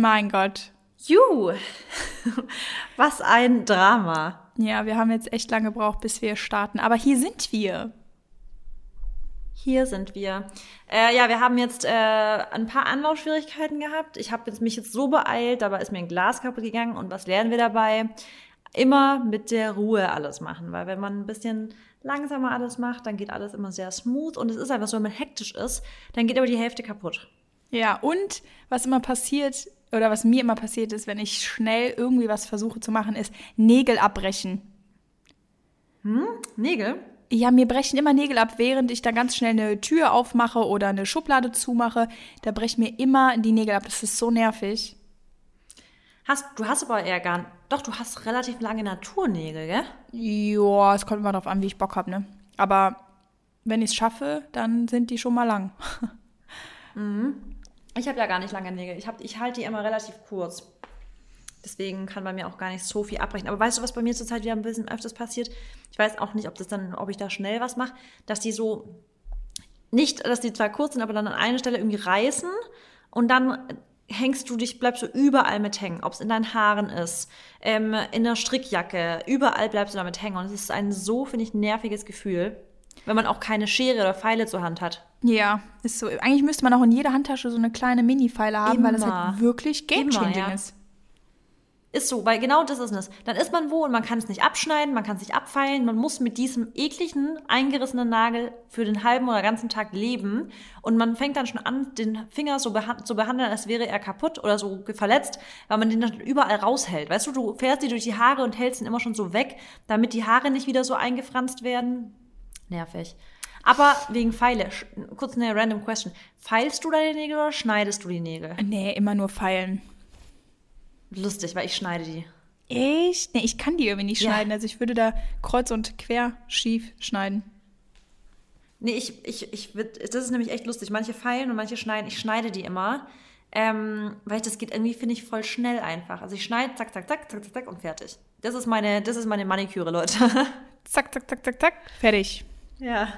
Mein Gott. Juhu, was ein Drama. Ja, wir haben jetzt echt lange gebraucht, bis wir starten. Aber hier sind wir. Hier sind wir. Äh, ja, wir haben jetzt äh, ein paar Anlaufschwierigkeiten gehabt. Ich habe mich jetzt so beeilt, dabei ist mir ein Glas kaputt gegangen. Und was lernen wir dabei? Immer mit der Ruhe alles machen, weil wenn man ein bisschen langsamer alles macht, dann geht alles immer sehr smooth. Und es ist einfach so, wenn man hektisch ist, dann geht aber die Hälfte kaputt. Ja, und was immer passiert, oder was mir immer passiert ist, wenn ich schnell irgendwie was versuche zu machen, ist Nägel abbrechen. Hm? Nägel? Ja, mir brechen immer Nägel ab, während ich da ganz schnell eine Tür aufmache oder eine Schublade zumache. Da brechen mir immer die Nägel ab. Das ist so nervig. Hast, du hast aber eher gar Doch, du hast relativ lange Naturnägel, gell? Ja, es kommt immer darauf an, wie ich Bock habe, ne? Aber wenn ich es schaffe, dann sind die schon mal lang. mhm. Ich habe ja gar nicht lange Nägel. Ich, ich halte die immer relativ kurz. Deswegen kann bei mir auch gar nicht so viel abbrechen. Aber weißt du, was bei mir zurzeit wieder ein bisschen öfters passiert? Ich weiß auch nicht, ob das dann, ob ich da schnell was mache, dass die so nicht, dass die zwar kurz sind, aber dann an einer Stelle irgendwie reißen und dann hängst du dich, bleibst du überall mit hängen, ob es in deinen Haaren ist, ähm, in der Strickjacke, überall bleibst du damit hängen. Und es ist ein so, finde ich, nerviges Gefühl, wenn man auch keine Schere oder Pfeile zur Hand hat. Ja, ist so. Eigentlich müsste man auch in jeder Handtasche so eine kleine Mini-Pfeile haben, Immer. weil das halt wirklich game-changing ja. ist. Ist so, weil genau das ist es. Dann ist man wo und man kann es nicht abschneiden, man kann es nicht abfeilen, man muss mit diesem ekligen, eingerissenen Nagel für den halben oder ganzen Tag leben und man fängt dann schon an, den Finger so beha zu behandeln, als wäre er kaputt oder so verletzt, weil man den dann überall raushält. Weißt du, du fährst die durch die Haare und hältst ihn immer schon so weg, damit die Haare nicht wieder so eingefranst werden. Nervig. Aber wegen Pfeile, kurz eine random question. Feilst du deine Nägel oder schneidest du die Nägel? Nee, immer nur feilen. Lustig, weil ich schneide die. Echt? Nee, ich kann die irgendwie nicht ja. schneiden. Also ich würde da kreuz und quer schief schneiden. Nee, ich, ich, ich das ist nämlich echt lustig. Manche feilen und manche schneiden. Ich schneide die immer. Ähm, weil das geht irgendwie, finde ich, voll schnell einfach. Also ich schneide, zack, zack, zack, zack, zack, zack und fertig. Das ist meine, das ist meine Maniküre, Leute. zack, zack, zack, zack, zack, fertig. Ja.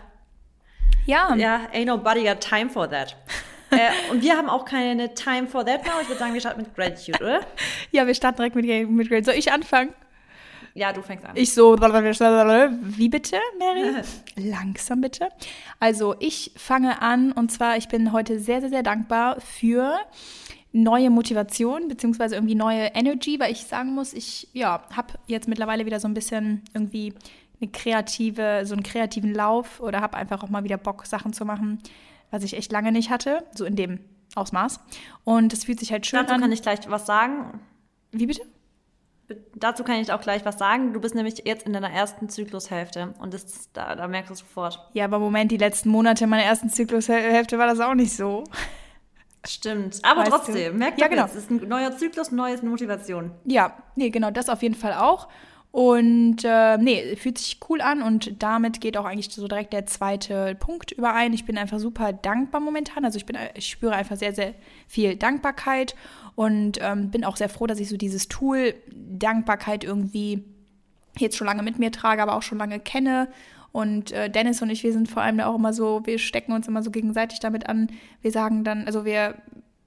Ja. Ja, ain't nobody got time for that äh, und wir haben auch keine Time for that now. Ich würde sagen, wir starten mit Gratitude, oder? ja, wir starten direkt mit, mit Gratitude. Soll ich anfangen? Ja, du fängst an. Ich so, wie bitte, Mary? Langsam bitte. Also, ich fange an und zwar, ich bin heute sehr, sehr, sehr dankbar für neue Motivation beziehungsweise irgendwie neue Energy, weil ich sagen muss, ich ja, habe jetzt mittlerweile wieder so ein bisschen irgendwie eine kreative, so einen kreativen Lauf oder habe einfach auch mal wieder Bock, Sachen zu machen, was ich echt lange nicht hatte, so in dem Ausmaß. Und es fühlt sich halt schön Dazu an. kann ich gleich was sagen. Wie bitte? Dazu kann ich auch gleich was sagen. Du bist nämlich jetzt in deiner ersten Zyklushälfte und das, da, da merkst du es sofort. Ja, aber Moment, die letzten Monate meiner ersten Zyklushälfte war das auch nicht so. Stimmt, aber weißt trotzdem, merkt ja, genau. es ist ein neuer Zyklus, neue Motivation. Ja, nee, genau, das auf jeden Fall auch. Und äh, nee, fühlt sich cool an und damit geht auch eigentlich so direkt der zweite Punkt überein. Ich bin einfach super dankbar momentan. Also ich bin, ich spüre einfach sehr, sehr viel Dankbarkeit und ähm, bin auch sehr froh, dass ich so dieses Tool Dankbarkeit irgendwie jetzt schon lange mit mir trage, aber auch schon lange kenne. Und äh, Dennis und ich, wir sind vor allem da auch immer so, wir stecken uns immer so gegenseitig damit an. Wir sagen dann, also wir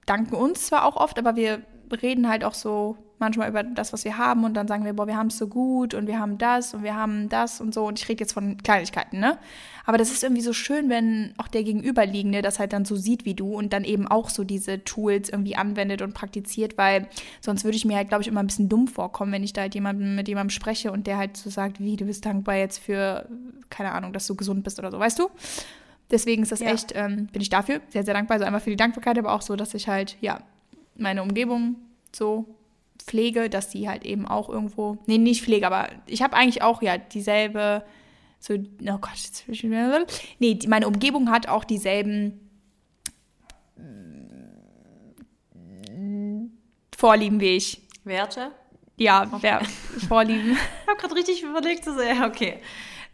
danken uns zwar auch oft, aber wir reden halt auch so manchmal über das, was wir haben und dann sagen wir, boah, wir haben es so gut und wir haben das und wir haben das und so und ich rede jetzt von Kleinigkeiten, ne? Aber das ist irgendwie so schön, wenn auch der Gegenüberliegende das halt dann so sieht wie du und dann eben auch so diese Tools irgendwie anwendet und praktiziert, weil sonst würde ich mir halt, glaube ich, immer ein bisschen dumm vorkommen, wenn ich da halt jemanden, mit jemandem spreche und der halt so sagt, wie, du bist dankbar jetzt für, keine Ahnung, dass du gesund bist oder so, weißt du? Deswegen ist das ja. echt, ähm, bin ich dafür sehr, sehr dankbar. Also einmal für die Dankbarkeit, aber auch so, dass ich halt, ja, meine Umgebung so pflege, dass die halt eben auch irgendwo, nee, nicht pflege, aber ich habe eigentlich auch ja dieselbe, so, oh Gott, jetzt, nee, meine Umgebung hat auch dieselben Vorlieben wie ich. Werte? Ja, okay. Vorlieben. ich habe gerade richtig überlegt, so, ja, okay.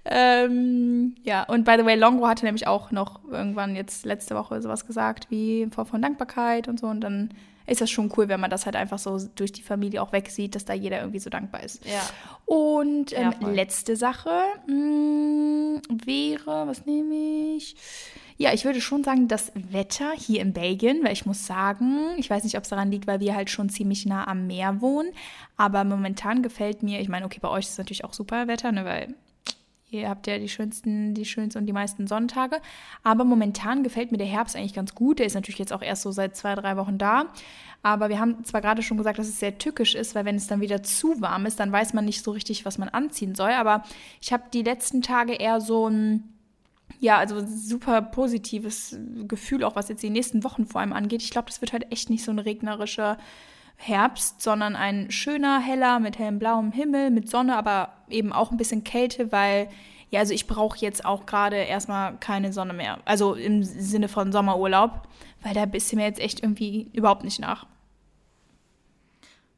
Ähm, ja, und by the way, Longo hatte nämlich auch noch irgendwann jetzt letzte Woche sowas gesagt wie in Form von Dankbarkeit und so. Und dann ist das schon cool, wenn man das halt einfach so durch die Familie auch wegsieht, dass da jeder irgendwie so dankbar ist. Ja. Und ähm, ja, letzte Sache mh, mm, wäre, was nehme ich? Ja, ich würde schon sagen, das Wetter hier in Belgien, weil ich muss sagen, ich weiß nicht, ob es daran liegt, weil wir halt schon ziemlich nah am Meer wohnen, aber momentan gefällt mir, ich meine, okay, bei euch ist es natürlich auch super Wetter, ne, weil Ihr habt ja die schönsten, die schönsten und die meisten Sonntage. Aber momentan gefällt mir der Herbst eigentlich ganz gut. Der ist natürlich jetzt auch erst so seit zwei, drei Wochen da. Aber wir haben zwar gerade schon gesagt, dass es sehr tückisch ist, weil wenn es dann wieder zu warm ist, dann weiß man nicht so richtig, was man anziehen soll. Aber ich habe die letzten Tage eher so ein, ja, also super positives Gefühl, auch was jetzt die nächsten Wochen vor allem angeht. Ich glaube, das wird halt echt nicht so ein regnerischer Herbst, sondern ein schöner, heller, mit hellem blauem Himmel, mit Sonne, aber eben auch ein bisschen Kälte, weil, ja, also ich brauche jetzt auch gerade erstmal keine Sonne mehr. Also im Sinne von Sommerurlaub, weil da bist du mir jetzt echt irgendwie überhaupt nicht nach.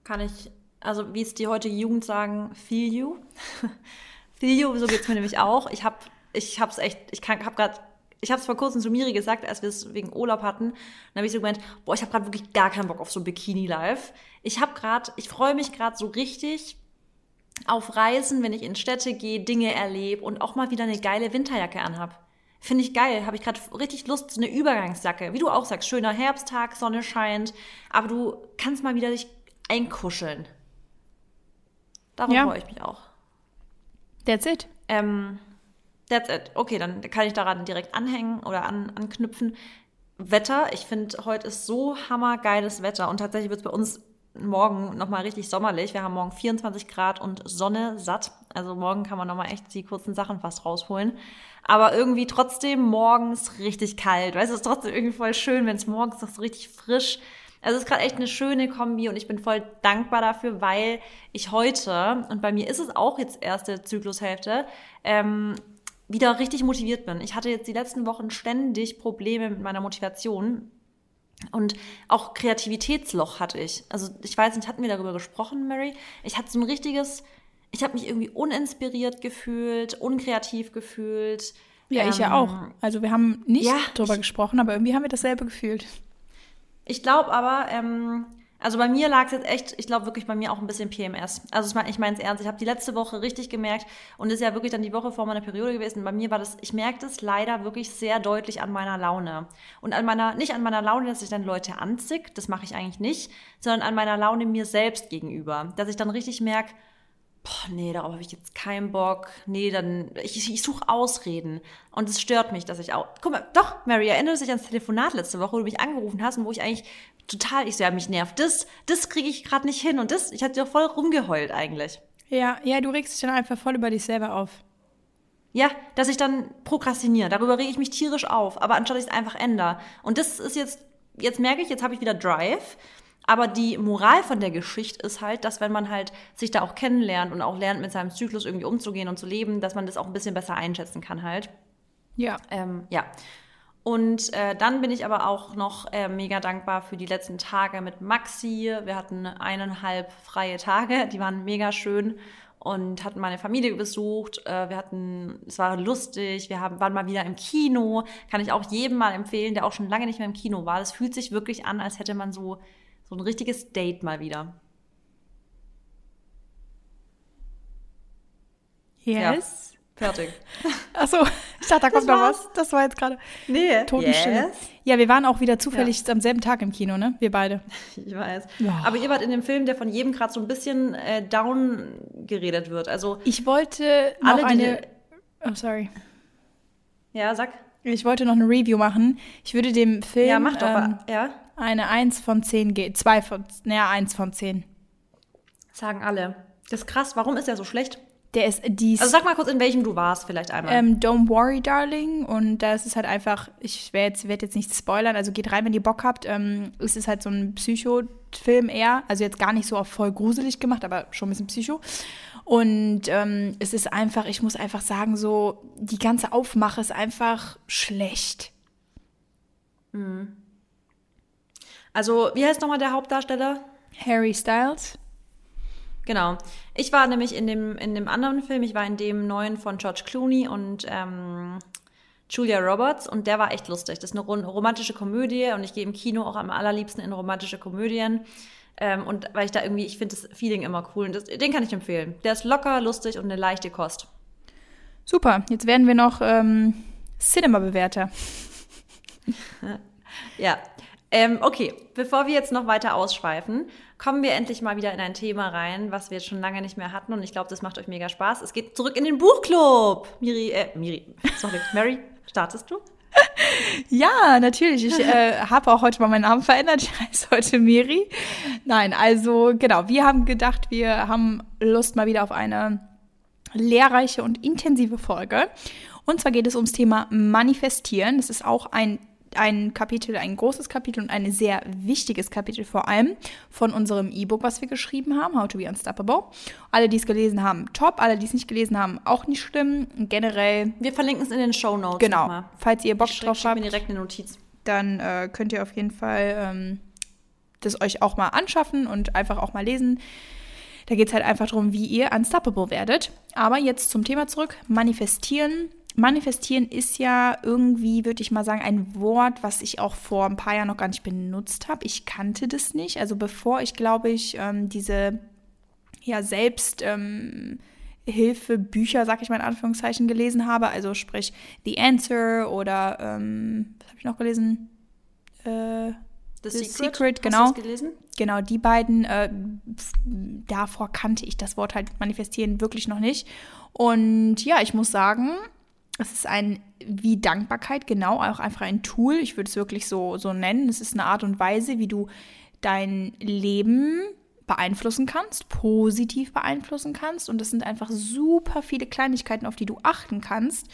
Kann ich, also wie es die heutige Jugend sagen, feel you. feel you, so geht es mir nämlich auch. Ich habe ich hab's echt, ich habe gerade ich habe es vor kurzem zu Miri gesagt, als wir es wegen Urlaub hatten. Dann habe ich so gemeint, boah, ich habe gerade wirklich gar keinen Bock auf so Bikini-Life. Ich habe gerade, ich freue mich gerade so richtig auf Reisen, wenn ich in Städte gehe, Dinge erlebe und auch mal wieder eine geile Winterjacke anhab. Finde ich geil, habe ich gerade richtig Lust, so eine Übergangsjacke. Wie du auch sagst, schöner Herbsttag, Sonne scheint, aber du kannst mal wieder dich einkuscheln. Darum ja. freue ich mich auch. That's it. Ähm, That's it. Okay, dann kann ich daran direkt anhängen oder an, anknüpfen. Wetter, ich finde, heute ist so hammergeiles Wetter und tatsächlich wird es bei uns morgen nochmal richtig sommerlich. Wir haben morgen 24 Grad und Sonne satt. Also morgen kann man nochmal echt die kurzen Sachen fast rausholen. Aber irgendwie trotzdem morgens richtig kalt. Weißt du, es ist trotzdem irgendwie voll schön, wenn es morgens noch so richtig frisch also es ist gerade echt eine schöne Kombi und ich bin voll dankbar dafür, weil ich heute, und bei mir ist es auch jetzt erste Zyklushälfte, ähm, wieder richtig motiviert bin. Ich hatte jetzt die letzten Wochen ständig Probleme mit meiner Motivation. Und auch Kreativitätsloch hatte ich. Also ich weiß nicht, hatten wir darüber gesprochen, Mary? Ich hatte so ein richtiges, ich habe mich irgendwie uninspiriert gefühlt, unkreativ gefühlt. Ja, ähm, ich ja ähm, auch. Also wir haben nicht ja, darüber ich, gesprochen, aber irgendwie haben wir dasselbe gefühlt. Ich glaube aber, ähm, also bei mir lag es jetzt echt, ich glaube wirklich bei mir auch ein bisschen PMS. Also ich meine es ernst. Ich habe die letzte Woche richtig gemerkt und ist ja wirklich dann die Woche vor meiner Periode gewesen. Bei mir war das, ich merke das leider wirklich sehr deutlich an meiner Laune. Und an meiner, nicht an meiner Laune, dass ich dann Leute anzick, das mache ich eigentlich nicht, sondern an meiner Laune mir selbst gegenüber. Dass ich dann richtig merke, boah, nee, darauf habe ich jetzt keinen Bock. Nee, dann, ich, ich suche Ausreden. Und es stört mich, dass ich auch, guck mal, doch, Mary, erinnerst du dich ans Telefonat letzte Woche, wo du mich angerufen hast und wo ich eigentlich total, ich so, ja, mich nervt das, das kriege ich gerade nicht hin und das, ich hatte ja voll rumgeheult eigentlich. Ja, ja, du regst dich dann einfach voll über dich selber auf. Ja, dass ich dann prokrastiniere. Darüber rege ich mich tierisch auf, aber anstatt ich es einfach ändere. Und das ist jetzt, jetzt merke ich, jetzt habe ich wieder Drive aber die Moral von der Geschichte ist halt, dass wenn man halt sich da auch kennenlernt und auch lernt, mit seinem Zyklus irgendwie umzugehen und zu leben, dass man das auch ein bisschen besser einschätzen kann halt. Ja. Ähm, ja. Und äh, dann bin ich aber auch noch äh, mega dankbar für die letzten Tage mit Maxi. Wir hatten eineinhalb freie Tage, die waren mega schön und hatten meine Familie besucht. Äh, wir hatten, es war lustig, wir haben, waren mal wieder im Kino. Kann ich auch jedem mal empfehlen, der auch schon lange nicht mehr im Kino war. Das fühlt sich wirklich an, als hätte man so so ein richtiges Date mal wieder. Yes. Ja, fertig. Achso, ich dachte, da kommt noch was. Das war jetzt gerade nee. Totenstille. Yes. Ja, wir waren auch wieder zufällig ja. am selben Tag im Kino, ne? Wir beide. Ich weiß. Ja. Aber ihr wart in dem Film, der von jedem gerade so ein bisschen äh, down geredet wird. Also ich wollte noch alle eine. Oh, sorry. Ja, sag. Ich wollte noch eine Review machen. Ich würde dem Film. Ja, mach doch. Ähm, ja eine 1 von 10 geht. 2 von, naja, 1 von 10. Sagen alle. Das ist krass. Warum ist der so schlecht? Der ist dies. Also sag mal kurz, in welchem du warst, vielleicht einmal. Ähm, Don't worry, darling. Und das ist halt einfach, ich werde jetzt, werd jetzt nicht spoilern, also geht rein, wenn ihr Bock habt. Ähm, es ist halt so ein Psycho-Film eher. Also jetzt gar nicht so auf voll gruselig gemacht, aber schon ein bisschen Psycho. Und ähm, es ist einfach, ich muss einfach sagen, so, die ganze Aufmache ist einfach schlecht. Mhm. Also, wie heißt nochmal der Hauptdarsteller? Harry Styles. Genau. Ich war nämlich in dem, in dem anderen Film, ich war in dem neuen von George Clooney und ähm, Julia Roberts und der war echt lustig. Das ist eine romantische Komödie und ich gehe im Kino auch am allerliebsten in romantische Komödien. Ähm, und weil ich da irgendwie, ich finde das Feeling immer cool und das, den kann ich empfehlen. Der ist locker, lustig und eine leichte Kost. Super, jetzt werden wir noch ähm, Cinema-Bewerter. ja. Ähm, okay, bevor wir jetzt noch weiter ausschweifen, kommen wir endlich mal wieder in ein Thema rein, was wir jetzt schon lange nicht mehr hatten und ich glaube, das macht euch mega Spaß. Es geht zurück in den Buchclub. Miri, äh, Miri, sorry, Mary, startest du? Ja, natürlich. Ich äh, habe auch heute mal meinen Namen verändert. Ich heiße heute Miri. Nein, also genau, wir haben gedacht, wir haben Lust mal wieder auf eine lehrreiche und intensive Folge. Und zwar geht es ums Thema Manifestieren. Das ist auch ein ein Kapitel, ein großes Kapitel und ein sehr wichtiges Kapitel vor allem von unserem E-Book, was wir geschrieben haben, How to Be Unstoppable. Alle, die es gelesen haben, top. Alle, die es nicht gelesen haben, auch nicht schlimm. Generell. Wir verlinken es in den Show Notes. Genau. Nochmal. Falls ihr Bock ich drauf habt, mir direkt eine Notiz. dann äh, könnt ihr auf jeden Fall ähm, das euch auch mal anschaffen und einfach auch mal lesen. Da geht es halt einfach darum, wie ihr unstoppable werdet. Aber jetzt zum Thema zurück. Manifestieren Manifestieren ist ja irgendwie, würde ich mal sagen, ein Wort, was ich auch vor ein paar Jahren noch gar nicht benutzt habe. Ich kannte das nicht. Also bevor ich, glaube ich, ähm, diese ja selbst ähm, Hilfebücher, sag ich mal in Anführungszeichen, gelesen habe. Also sprich The Answer oder ähm, was habe ich noch gelesen? Äh, The, The Secret, Secret genau. Genau, die beiden, äh, davor kannte ich das Wort halt manifestieren wirklich noch nicht. Und ja, ich muss sagen, es ist ein, wie Dankbarkeit, genau, auch einfach ein Tool. Ich würde es wirklich so, so nennen. Es ist eine Art und Weise, wie du dein Leben beeinflussen kannst, positiv beeinflussen kannst. Und es sind einfach super viele Kleinigkeiten, auf die du achten kannst,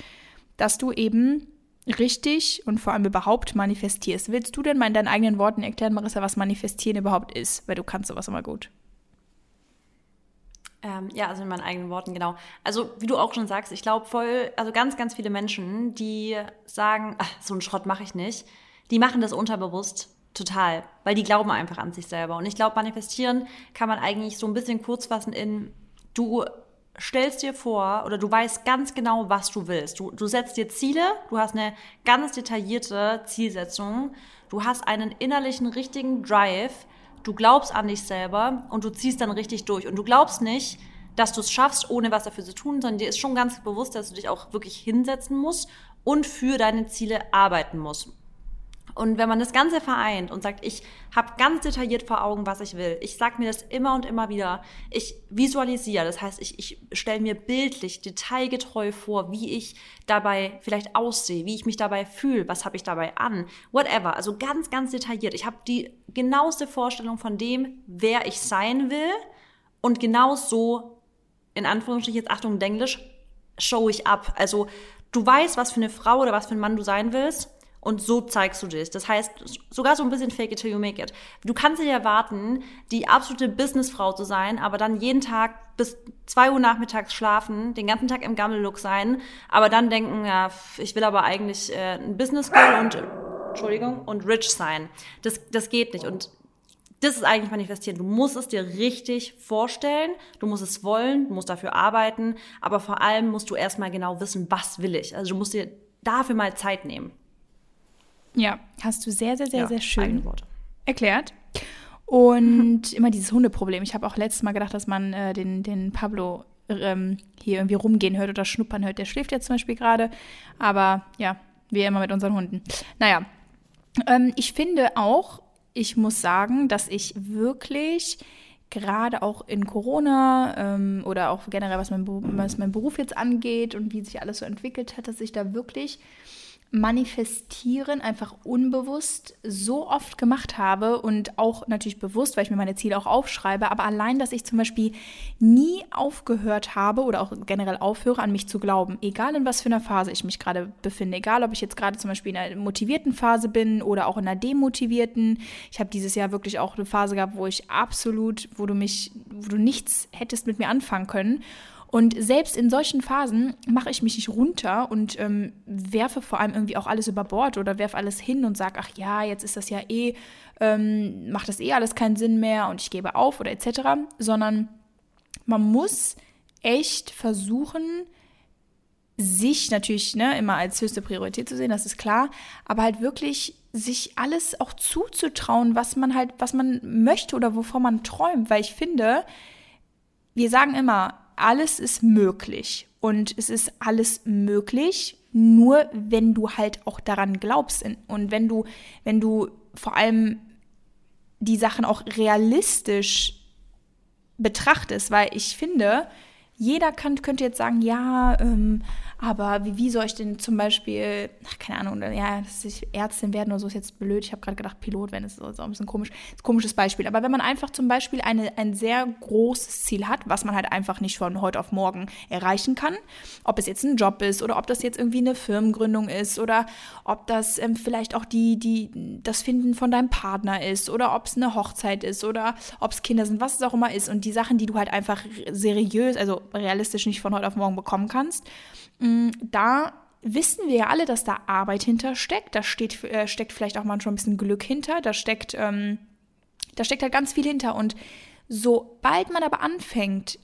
dass du eben richtig und vor allem überhaupt manifestierst. Willst du denn mal in deinen eigenen Worten erklären, Marissa, was manifestieren überhaupt ist? Weil du kannst sowas immer gut. Ähm, ja, also in meinen eigenen Worten, genau. Also, wie du auch schon sagst, ich glaube voll, also ganz, ganz viele Menschen, die sagen, ach, so einen Schrott mache ich nicht, die machen das unterbewusst total, weil die glauben einfach an sich selber. Und ich glaube, manifestieren kann man eigentlich so ein bisschen kurz fassen in, du stellst dir vor oder du weißt ganz genau, was du willst. Du, du setzt dir Ziele, du hast eine ganz detaillierte Zielsetzung, du hast einen innerlichen, richtigen Drive, du glaubst an dich selber und du ziehst dann richtig durch. Und du glaubst nicht, dass du es schaffst, ohne was dafür zu tun, sondern dir ist schon ganz bewusst, dass du dich auch wirklich hinsetzen musst und für deine Ziele arbeiten musst. Und wenn man das Ganze vereint und sagt, ich habe ganz detailliert vor Augen, was ich will, ich sage mir das immer und immer wieder, ich visualisiere, das heißt, ich, ich stelle mir bildlich, detailgetreu vor, wie ich dabei vielleicht aussehe, wie ich mich dabei fühle, was habe ich dabei an, whatever. Also ganz, ganz detailliert. Ich habe die genaueste Vorstellung von dem, wer ich sein will und genau so, in Anführungsstrichen jetzt Achtung, Englisch, show ich ab. Also du weißt, was für eine Frau oder was für ein Mann du sein willst und so zeigst du dich. Das heißt, sogar so ein bisschen fake it till you make it. Du kannst dir erwarten, die absolute Businessfrau zu sein, aber dann jeden Tag bis zwei Uhr nachmittags schlafen, den ganzen Tag im Gammellook sein, aber dann denken, ja, ich will aber eigentlich äh, ein Business Girl und, Entschuldigung, und rich sein. Das, das geht nicht. Und das ist eigentlich manifestieren. Du musst es dir richtig vorstellen, du musst es wollen, du musst dafür arbeiten, aber vor allem musst du erstmal genau wissen, was will ich. Also du musst dir dafür mal Zeit nehmen. Ja, hast du sehr, sehr, sehr, ja, sehr schön erklärt. Und immer dieses Hundeproblem. Ich habe auch letztes Mal gedacht, dass man äh, den, den Pablo ähm, hier irgendwie rumgehen hört oder schnuppern hört. Der schläft ja zum Beispiel gerade. Aber ja, wie immer mit unseren Hunden. Naja, ähm, ich finde auch, ich muss sagen, dass ich wirklich gerade auch in Corona ähm, oder auch generell, was mein, was mein Beruf jetzt angeht und wie sich alles so entwickelt hat, dass ich da wirklich Manifestieren einfach unbewusst so oft gemacht habe und auch natürlich bewusst, weil ich mir meine Ziele auch aufschreibe, aber allein, dass ich zum Beispiel nie aufgehört habe oder auch generell aufhöre, an mich zu glauben, egal in was für einer Phase ich mich gerade befinde, egal ob ich jetzt gerade zum Beispiel in einer motivierten Phase bin oder auch in einer demotivierten. Ich habe dieses Jahr wirklich auch eine Phase gehabt, wo ich absolut, wo du mich, wo du nichts hättest mit mir anfangen können. Und selbst in solchen Phasen mache ich mich nicht runter und ähm, werfe vor allem irgendwie auch alles über Bord oder werfe alles hin und sage, ach ja, jetzt ist das ja eh, ähm, macht das eh alles keinen Sinn mehr und ich gebe auf oder etc., sondern man muss echt versuchen, sich natürlich ne, immer als höchste Priorität zu sehen, das ist klar, aber halt wirklich sich alles auch zuzutrauen, was man halt, was man möchte oder wovon man träumt, weil ich finde, wir sagen immer, alles ist möglich. Und es ist alles möglich, nur wenn du halt auch daran glaubst und wenn du, wenn du vor allem die Sachen auch realistisch betrachtest, weil ich finde, jeder kann, könnte jetzt sagen, ja, ähm, aber wie, wie soll ich denn zum Beispiel, ach, keine Ahnung, ja, dass ich Ärztin werden oder so ist jetzt blöd. Ich habe gerade gedacht, Pilot werden ist so ein bisschen komisch, ist ein komisches Beispiel. Aber wenn man einfach zum Beispiel eine, ein sehr großes Ziel hat, was man halt einfach nicht von heute auf morgen erreichen kann, ob es jetzt ein Job ist oder ob das jetzt irgendwie eine Firmengründung ist oder ob das ähm, vielleicht auch die, die, das Finden von deinem Partner ist oder ob es eine Hochzeit ist oder ob es Kinder sind, was es auch immer ist. Und die Sachen, die du halt einfach seriös, also realistisch nicht von heute auf morgen bekommen kannst, da wissen wir ja alle, dass da Arbeit hintersteckt. Da steht, äh, steckt vielleicht auch manchmal ein bisschen Glück hinter. Da steckt, ähm, da steckt halt ganz viel hinter. Und sobald man aber anfängt,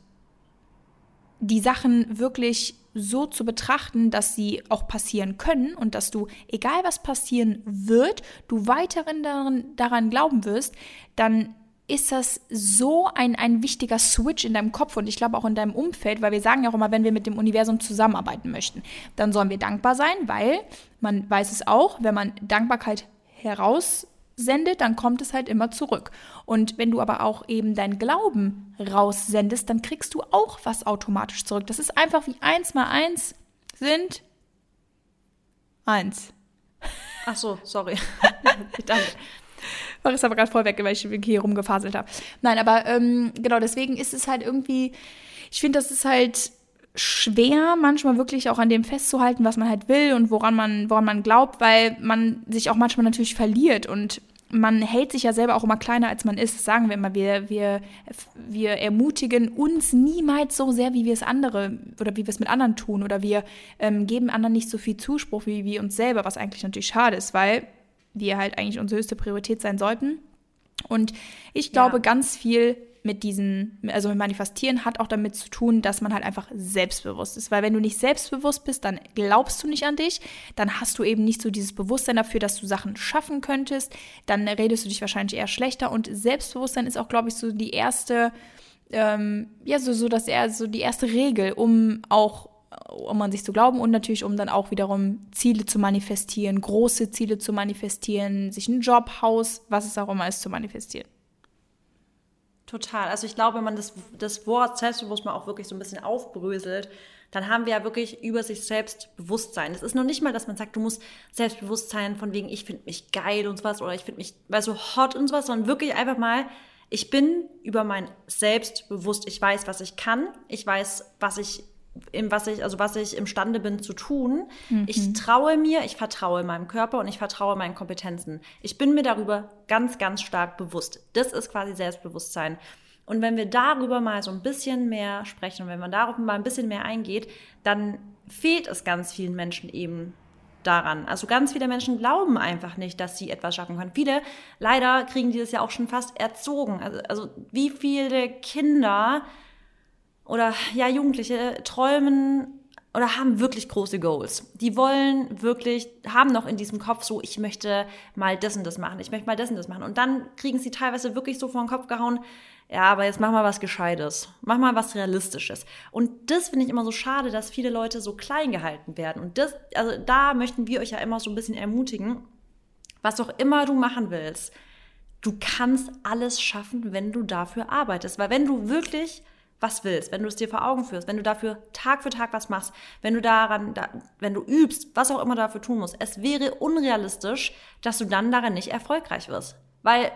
die Sachen wirklich so zu betrachten, dass sie auch passieren können und dass du, egal was passieren wird, du weiterhin daran, daran glauben wirst, dann ist das so ein, ein wichtiger Switch in deinem Kopf und ich glaube auch in deinem Umfeld, weil wir sagen ja auch immer, wenn wir mit dem Universum zusammenarbeiten möchten, dann sollen wir dankbar sein, weil man weiß es auch, wenn man Dankbarkeit heraussendet, dann kommt es halt immer zurück. Und wenn du aber auch eben dein Glauben raussendest, dann kriegst du auch was automatisch zurück. Das ist einfach wie eins mal eins sind eins. Ach so, sorry. Danke. War es aber gerade voll weg, weil ich hier rumgefaselt habe. Nein, aber ähm, genau, deswegen ist es halt irgendwie, ich finde, das ist halt schwer, manchmal wirklich auch an dem festzuhalten, was man halt will und woran man, woran man glaubt, weil man sich auch manchmal natürlich verliert und man hält sich ja selber auch immer kleiner, als man ist. Sagen wir immer. Wir, wir, wir ermutigen uns niemals so sehr, wie wir es andere oder wie wir es mit anderen tun. Oder wir ähm, geben anderen nicht so viel Zuspruch wie wir uns selber, was eigentlich natürlich schade ist, weil die halt eigentlich unsere höchste Priorität sein sollten. Und ich glaube, ja. ganz viel mit diesen, also mit Manifestieren hat auch damit zu tun, dass man halt einfach selbstbewusst ist. Weil wenn du nicht selbstbewusst bist, dann glaubst du nicht an dich, dann hast du eben nicht so dieses Bewusstsein dafür, dass du Sachen schaffen könntest, dann redest du dich wahrscheinlich eher schlechter. Und Selbstbewusstsein ist auch, glaube ich, so die erste, ähm, ja, so, so dass er so die erste Regel, um auch um an sich zu glauben und natürlich, um dann auch wiederum Ziele zu manifestieren, große Ziele zu manifestieren, sich einen Job, Haus, was es auch immer ist, zu manifestieren. Total. Also ich glaube, wenn man das, das Wort Selbstbewusstsein auch wirklich so ein bisschen aufbröselt, dann haben wir ja wirklich über sich selbst Bewusstsein. Es ist noch nicht mal, dass man sagt, du musst Selbstbewusstsein von wegen, ich finde mich geil und sowas oder ich finde mich, weil so hot und sowas, sondern wirklich einfach mal, ich bin über mein Selbst bewusst. Ich weiß, was ich kann. Ich weiß, was ich in was ich, also was ich imstande bin zu tun. Mhm. Ich traue mir, ich vertraue meinem Körper und ich vertraue meinen Kompetenzen. Ich bin mir darüber ganz, ganz stark bewusst. Das ist quasi Selbstbewusstsein. Und wenn wir darüber mal so ein bisschen mehr sprechen und wenn man darüber mal ein bisschen mehr eingeht, dann fehlt es ganz vielen Menschen eben daran. Also ganz viele Menschen glauben einfach nicht, dass sie etwas schaffen können. Viele leider kriegen dieses ja auch schon fast erzogen. Also, also wie viele Kinder oder ja, Jugendliche träumen oder haben wirklich große Goals. Die wollen wirklich, haben noch in diesem Kopf so, ich möchte mal das und das machen, ich möchte mal das und das machen. Und dann kriegen sie teilweise wirklich so vor den Kopf gehauen, ja, aber jetzt mach mal was Gescheites, mach mal was Realistisches. Und das finde ich immer so schade, dass viele Leute so klein gehalten werden. Und das, also da möchten wir euch ja immer so ein bisschen ermutigen, was auch immer du machen willst, du kannst alles schaffen, wenn du dafür arbeitest. Weil wenn du wirklich was willst, wenn du es dir vor Augen führst, wenn du dafür Tag für Tag was machst, wenn du daran, da, wenn du übst, was auch immer du dafür tun musst, es wäre unrealistisch, dass du dann darin nicht erfolgreich wirst. Weil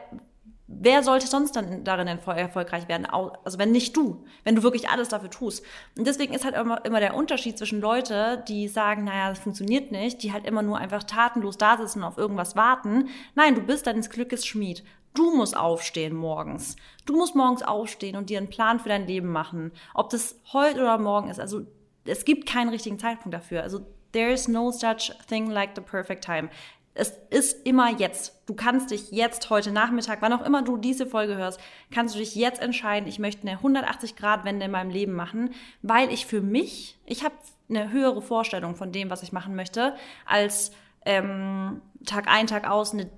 wer sollte sonst dann darin erfolgreich werden? Also wenn nicht du, wenn du wirklich alles dafür tust. Und deswegen ist halt immer, immer der Unterschied zwischen Leute, die sagen, naja, das funktioniert nicht, die halt immer nur einfach tatenlos da sitzen und auf irgendwas warten. Nein, du bist deines Glückes Schmied. Du musst aufstehen morgens. Du musst morgens aufstehen und dir einen Plan für dein Leben machen. Ob das heute oder morgen ist. Also es gibt keinen richtigen Zeitpunkt dafür. Also there is no such thing like the perfect time. Es ist immer jetzt. Du kannst dich jetzt heute Nachmittag, wann auch immer du diese Folge hörst, kannst du dich jetzt entscheiden, ich möchte eine 180-Grad-Wende in meinem Leben machen, weil ich für mich, ich habe eine höhere Vorstellung von dem, was ich machen möchte, als ähm, Tag ein, Tag aus eine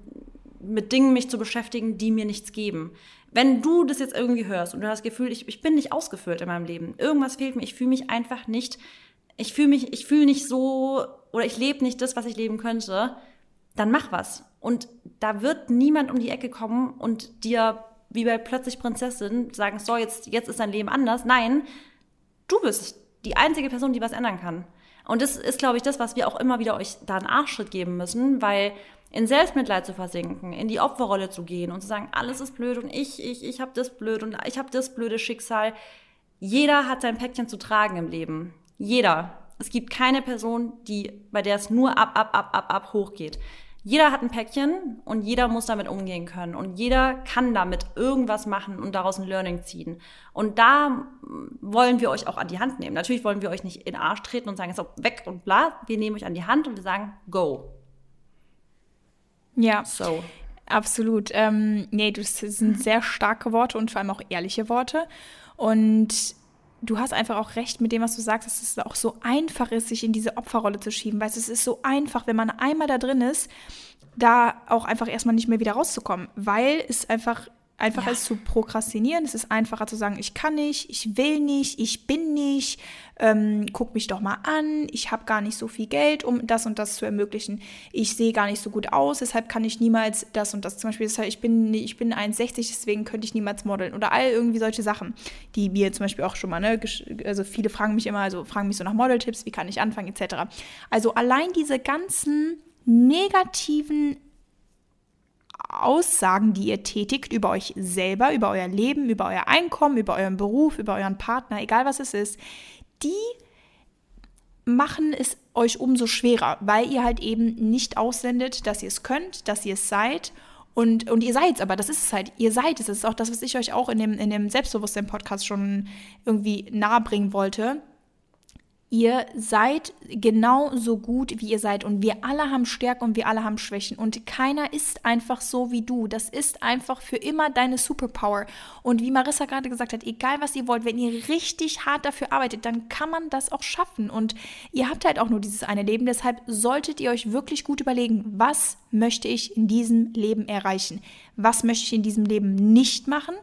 mit Dingen mich zu beschäftigen, die mir nichts geben. Wenn du das jetzt irgendwie hörst und du hast das Gefühl, ich, ich bin nicht ausgefüllt in meinem Leben, irgendwas fehlt mir, ich fühle mich einfach nicht ich fühle mich, ich fühle nicht so oder ich lebe nicht das, was ich leben könnte, dann mach was. Und da wird niemand um die Ecke kommen und dir wie bei plötzlich Prinzessin sagen, so, jetzt, jetzt ist dein Leben anders. Nein, du bist die einzige Person, die was ändern kann. Und das ist, glaube ich, das, was wir auch immer wieder euch da einen Arschschritt geben müssen, weil in Selbstmitleid zu versinken, in die Opferrolle zu gehen und zu sagen, alles ist blöd und ich, ich, ich habe das blöd und ich habe das blöde Schicksal. Jeder hat sein Päckchen zu tragen im Leben. Jeder. Es gibt keine Person, die, bei der es nur ab, ab, ab, ab, ab hochgeht. Jeder hat ein Päckchen und jeder muss damit umgehen können und jeder kann damit irgendwas machen und daraus ein Learning ziehen. Und da wollen wir euch auch an die Hand nehmen. Natürlich wollen wir euch nicht in den Arsch treten und sagen, so weg und bla. Wir nehmen euch an die Hand und wir sagen, go. Ja. So. Absolut. Ähm, nee, das sind sehr starke Worte und vor allem auch ehrliche Worte. Und du hast einfach auch recht mit dem, was du sagst, dass es auch so einfach ist, sich in diese Opferrolle zu schieben. Weißt du, es ist so einfach, wenn man einmal da drin ist, da auch einfach erstmal nicht mehr wieder rauszukommen, weil es einfach einfacher ja. ist zu prokrastinieren. Es ist einfacher zu sagen, ich kann nicht, ich will nicht, ich bin nicht, ähm, guck mich doch mal an, ich habe gar nicht so viel Geld, um das und das zu ermöglichen. Ich sehe gar nicht so gut aus, deshalb kann ich niemals das und das. Zum Beispiel, ich bin, ich bin 1,60, deswegen könnte ich niemals modeln. Oder all irgendwie solche Sachen, die mir zum Beispiel auch schon mal, ne, also viele fragen mich immer, also fragen mich so nach Modeltipps, wie kann ich anfangen, etc. Also allein diese ganzen negativen Aussagen, die ihr tätigt über euch selber, über euer Leben, über euer Einkommen, über euren Beruf, über euren Partner, egal was es ist, die machen es euch umso schwerer, weil ihr halt eben nicht aussendet, dass ihr es könnt, dass ihr es seid. Und, und ihr seid es aber, das ist es halt, ihr seid es. Das ist auch das, was ich euch auch in dem, in dem Selbstbewusstsein-Podcast schon irgendwie nahebringen wollte. Ihr seid genau so gut, wie ihr seid. Und wir alle haben Stärken und wir alle haben Schwächen. Und keiner ist einfach so wie du. Das ist einfach für immer deine Superpower. Und wie Marissa gerade gesagt hat, egal was ihr wollt, wenn ihr richtig hart dafür arbeitet, dann kann man das auch schaffen. Und ihr habt halt auch nur dieses eine Leben. Deshalb solltet ihr euch wirklich gut überlegen, was möchte ich in diesem Leben erreichen? Was möchte ich in diesem Leben nicht machen?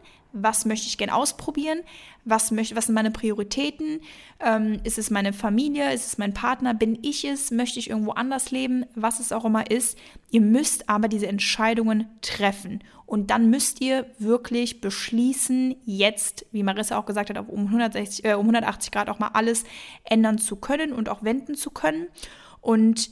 Was möchte ich gern ausprobieren, was, möchte, was sind meine Prioritäten, ähm, ist es meine Familie, ist es mein Partner, bin ich es, möchte ich irgendwo anders leben, was es auch immer ist. Ihr müsst aber diese Entscheidungen treffen. Und dann müsst ihr wirklich beschließen, jetzt, wie Marissa auch gesagt hat, um, 160, äh, um 180 Grad auch mal alles ändern zu können und auch wenden zu können. Und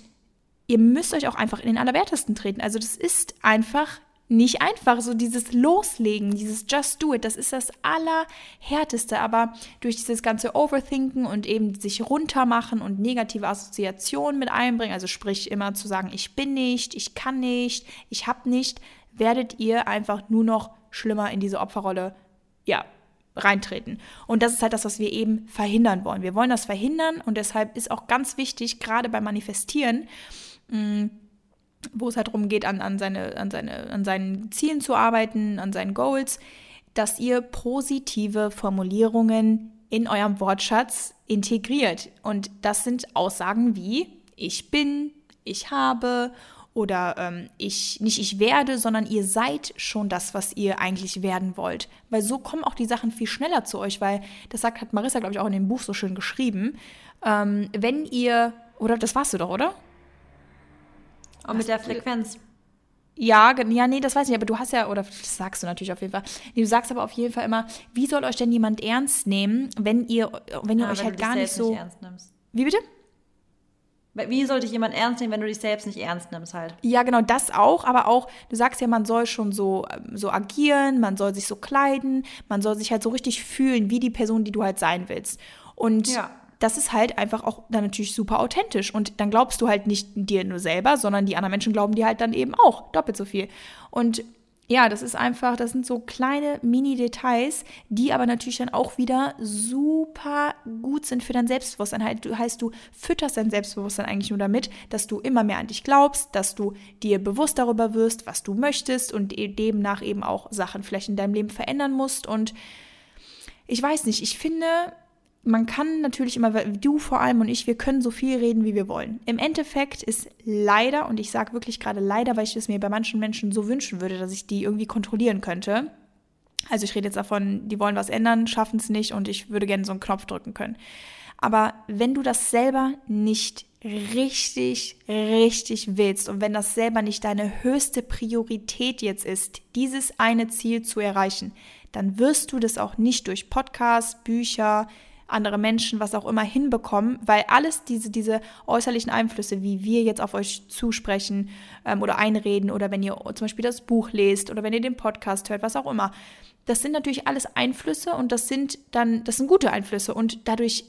ihr müsst euch auch einfach in den Allerwertesten treten. Also das ist einfach nicht einfach. So dieses Loslegen, dieses Just Do It, das ist das Allerhärteste. Aber durch dieses ganze Overthinken und eben sich runtermachen und negative Assoziationen mit einbringen, also sprich immer zu sagen, ich bin nicht, ich kann nicht, ich hab nicht, werdet ihr einfach nur noch schlimmer in diese Opferrolle, ja, reintreten. Und das ist halt das, was wir eben verhindern wollen. Wir wollen das verhindern und deshalb ist auch ganz wichtig, gerade beim Manifestieren, mh, mm, wo es halt darum geht, an, an, seine, an, seine, an seinen Zielen zu arbeiten, an seinen Goals, dass ihr positive Formulierungen in eurem Wortschatz integriert. Und das sind Aussagen wie ich bin, ich habe oder ähm, ich nicht ich werde, sondern ihr seid schon das, was ihr eigentlich werden wollt. Weil so kommen auch die Sachen viel schneller zu euch, weil das sagt, hat Marissa, glaube ich, auch in dem Buch so schön geschrieben. Ähm, wenn ihr, oder das warst du doch, oder? Und mit der Frequenz. Ja, ja, nee, das weiß ich nicht, aber du hast ja, oder das sagst du natürlich auf jeden Fall. Nee, du sagst aber auf jeden Fall immer, wie soll euch denn jemand ernst nehmen, wenn ihr, wenn ihr ja, euch wenn halt gar nicht so. Nicht ernst nimmst. Wie bitte? Wie soll dich jemand ernst nehmen, wenn du dich selbst nicht ernst nimmst halt? Ja, genau, das auch, aber auch, du sagst ja, man soll schon so, ähm, so agieren, man soll sich so kleiden, man soll sich halt so richtig fühlen, wie die Person, die du halt sein willst. Und ja das ist halt einfach auch dann natürlich super authentisch. Und dann glaubst du halt nicht dir nur selber, sondern die anderen Menschen glauben dir halt dann eben auch doppelt so viel. Und ja, das ist einfach, das sind so kleine Mini-Details, die aber natürlich dann auch wieder super gut sind für dein Selbstbewusstsein. Halt, du heißt, du fütterst dein Selbstbewusstsein eigentlich nur damit, dass du immer mehr an dich glaubst, dass du dir bewusst darüber wirst, was du möchtest und e-, demnach eben auch Sachen vielleicht in deinem Leben verändern musst. Und ich weiß nicht, ich finde, man kann natürlich immer, du vor allem und ich, wir können so viel reden, wie wir wollen. Im Endeffekt ist leider, und ich sage wirklich gerade leider, weil ich es mir bei manchen Menschen so wünschen würde, dass ich die irgendwie kontrollieren könnte. Also ich rede jetzt davon, die wollen was ändern, schaffen es nicht und ich würde gerne so einen Knopf drücken können. Aber wenn du das selber nicht richtig, richtig willst und wenn das selber nicht deine höchste Priorität jetzt ist, dieses eine Ziel zu erreichen, dann wirst du das auch nicht durch Podcasts, Bücher, andere Menschen, was auch immer hinbekommen, weil alles diese, diese äußerlichen Einflüsse, wie wir jetzt auf euch zusprechen ähm, oder einreden oder wenn ihr zum Beispiel das Buch lest oder wenn ihr den Podcast hört, was auch immer, das sind natürlich alles Einflüsse und das sind dann, das sind gute Einflüsse. Und dadurch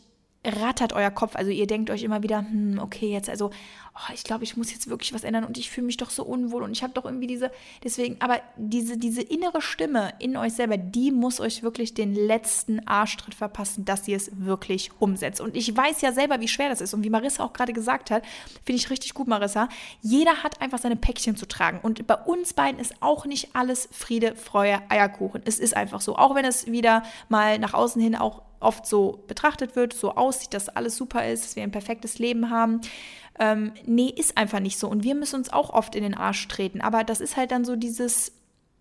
rattert euer Kopf. Also ihr denkt euch immer wieder, hm, okay, jetzt also, oh, ich glaube, ich muss jetzt wirklich was ändern und ich fühle mich doch so unwohl und ich habe doch irgendwie diese, deswegen, aber diese, diese innere Stimme in euch selber, die muss euch wirklich den letzten Arschtritt verpassen, dass ihr es wirklich umsetzt. Und ich weiß ja selber, wie schwer das ist und wie Marissa auch gerade gesagt hat, finde ich richtig gut, Marissa, jeder hat einfach seine Päckchen zu tragen und bei uns beiden ist auch nicht alles Friede, Freude, Eierkuchen. Es ist einfach so, auch wenn es wieder mal nach außen hin auch oft so betrachtet wird, so aussieht, dass alles super ist, dass wir ein perfektes Leben haben. Ähm, nee, ist einfach nicht so. Und wir müssen uns auch oft in den Arsch treten. Aber das ist halt dann so dieses,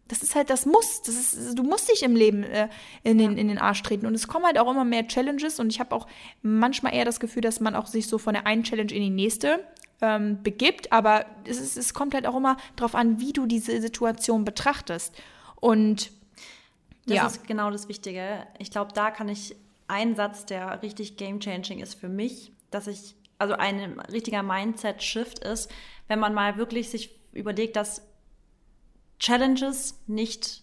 das ist halt das Muss. Das ist, du musst dich im Leben äh, in, den, in den Arsch treten. Und es kommen halt auch immer mehr Challenges. Und ich habe auch manchmal eher das Gefühl, dass man auch sich so von der einen Challenge in die nächste ähm, begibt. Aber es, ist, es kommt halt auch immer darauf an, wie du diese Situation betrachtest. Und das ja. ist genau das Wichtige. Ich glaube, da kann ich ein Satz, der richtig game-changing ist für mich, dass ich, also ein richtiger Mindset-Shift ist, wenn man mal wirklich sich überlegt, dass Challenges nicht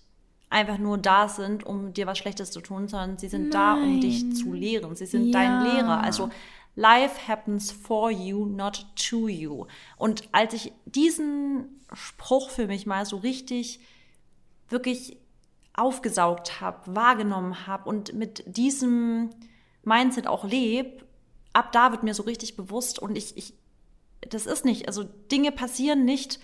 einfach nur da sind, um dir was Schlechtes zu tun, sondern sie sind Nein. da, um dich zu lehren. Sie sind ja. dein Lehrer. Also Life happens for you, not to you. Und als ich diesen Spruch für mich mal so richtig, wirklich aufgesaugt habe, wahrgenommen habe und mit diesem Mindset auch lebe, ab da wird mir so richtig bewusst und ich, ich, das ist nicht, also Dinge passieren nicht,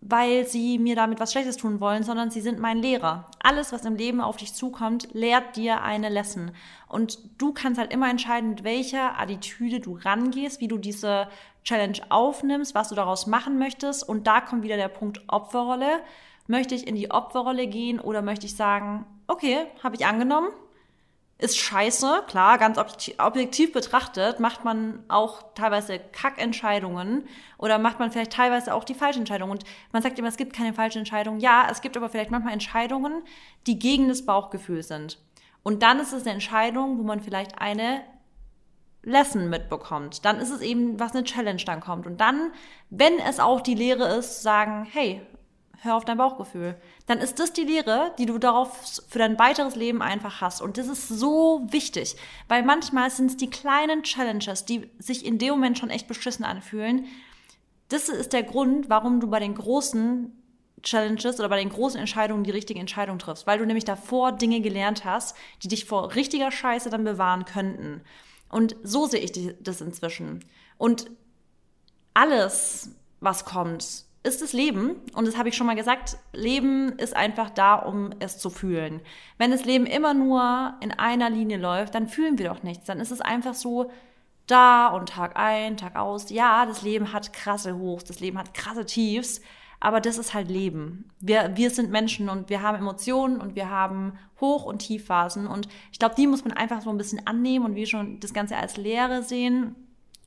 weil sie mir damit was Schlechtes tun wollen, sondern sie sind mein Lehrer. Alles, was im Leben auf dich zukommt, lehrt dir eine Lesson. Und du kannst halt immer entscheiden, mit welcher Attitüde du rangehst, wie du diese Challenge aufnimmst, was du daraus machen möchtest. Und da kommt wieder der Punkt Opferrolle. Möchte ich in die Opferrolle gehen oder möchte ich sagen, okay, habe ich angenommen, ist scheiße, klar, ganz objektiv betrachtet, macht man auch teilweise Kackentscheidungen oder macht man vielleicht teilweise auch die falschen Entscheidungen. Und man sagt immer, es gibt keine falschen Entscheidungen. Ja, es gibt aber vielleicht manchmal Entscheidungen, die gegen das Bauchgefühl sind. Und dann ist es eine Entscheidung, wo man vielleicht eine Lesson mitbekommt. Dann ist es eben, was eine Challenge dann kommt. Und dann, wenn es auch die Lehre ist, sagen, hey, hör auf dein Bauchgefühl. Dann ist das die Lehre, die du darauf für dein weiteres Leben einfach hast. Und das ist so wichtig, weil manchmal sind es die kleinen Challenges, die sich in dem Moment schon echt beschissen anfühlen. Das ist der Grund, warum du bei den großen Challenges oder bei den großen Entscheidungen die richtige Entscheidung triffst, weil du nämlich davor Dinge gelernt hast, die dich vor richtiger Scheiße dann bewahren könnten. Und so sehe ich das inzwischen. Und alles, was kommt, ist das Leben. Und das habe ich schon mal gesagt, Leben ist einfach da, um es zu fühlen. Wenn das Leben immer nur in einer Linie läuft, dann fühlen wir doch nichts. Dann ist es einfach so da und Tag ein, Tag aus. Ja, das Leben hat krasse Hochs, das Leben hat krasse Tiefs, aber das ist halt Leben. Wir, wir sind Menschen und wir haben Emotionen und wir haben Hoch- und Tiefphasen. Und ich glaube, die muss man einfach so ein bisschen annehmen und wie schon das Ganze als Lehre sehen.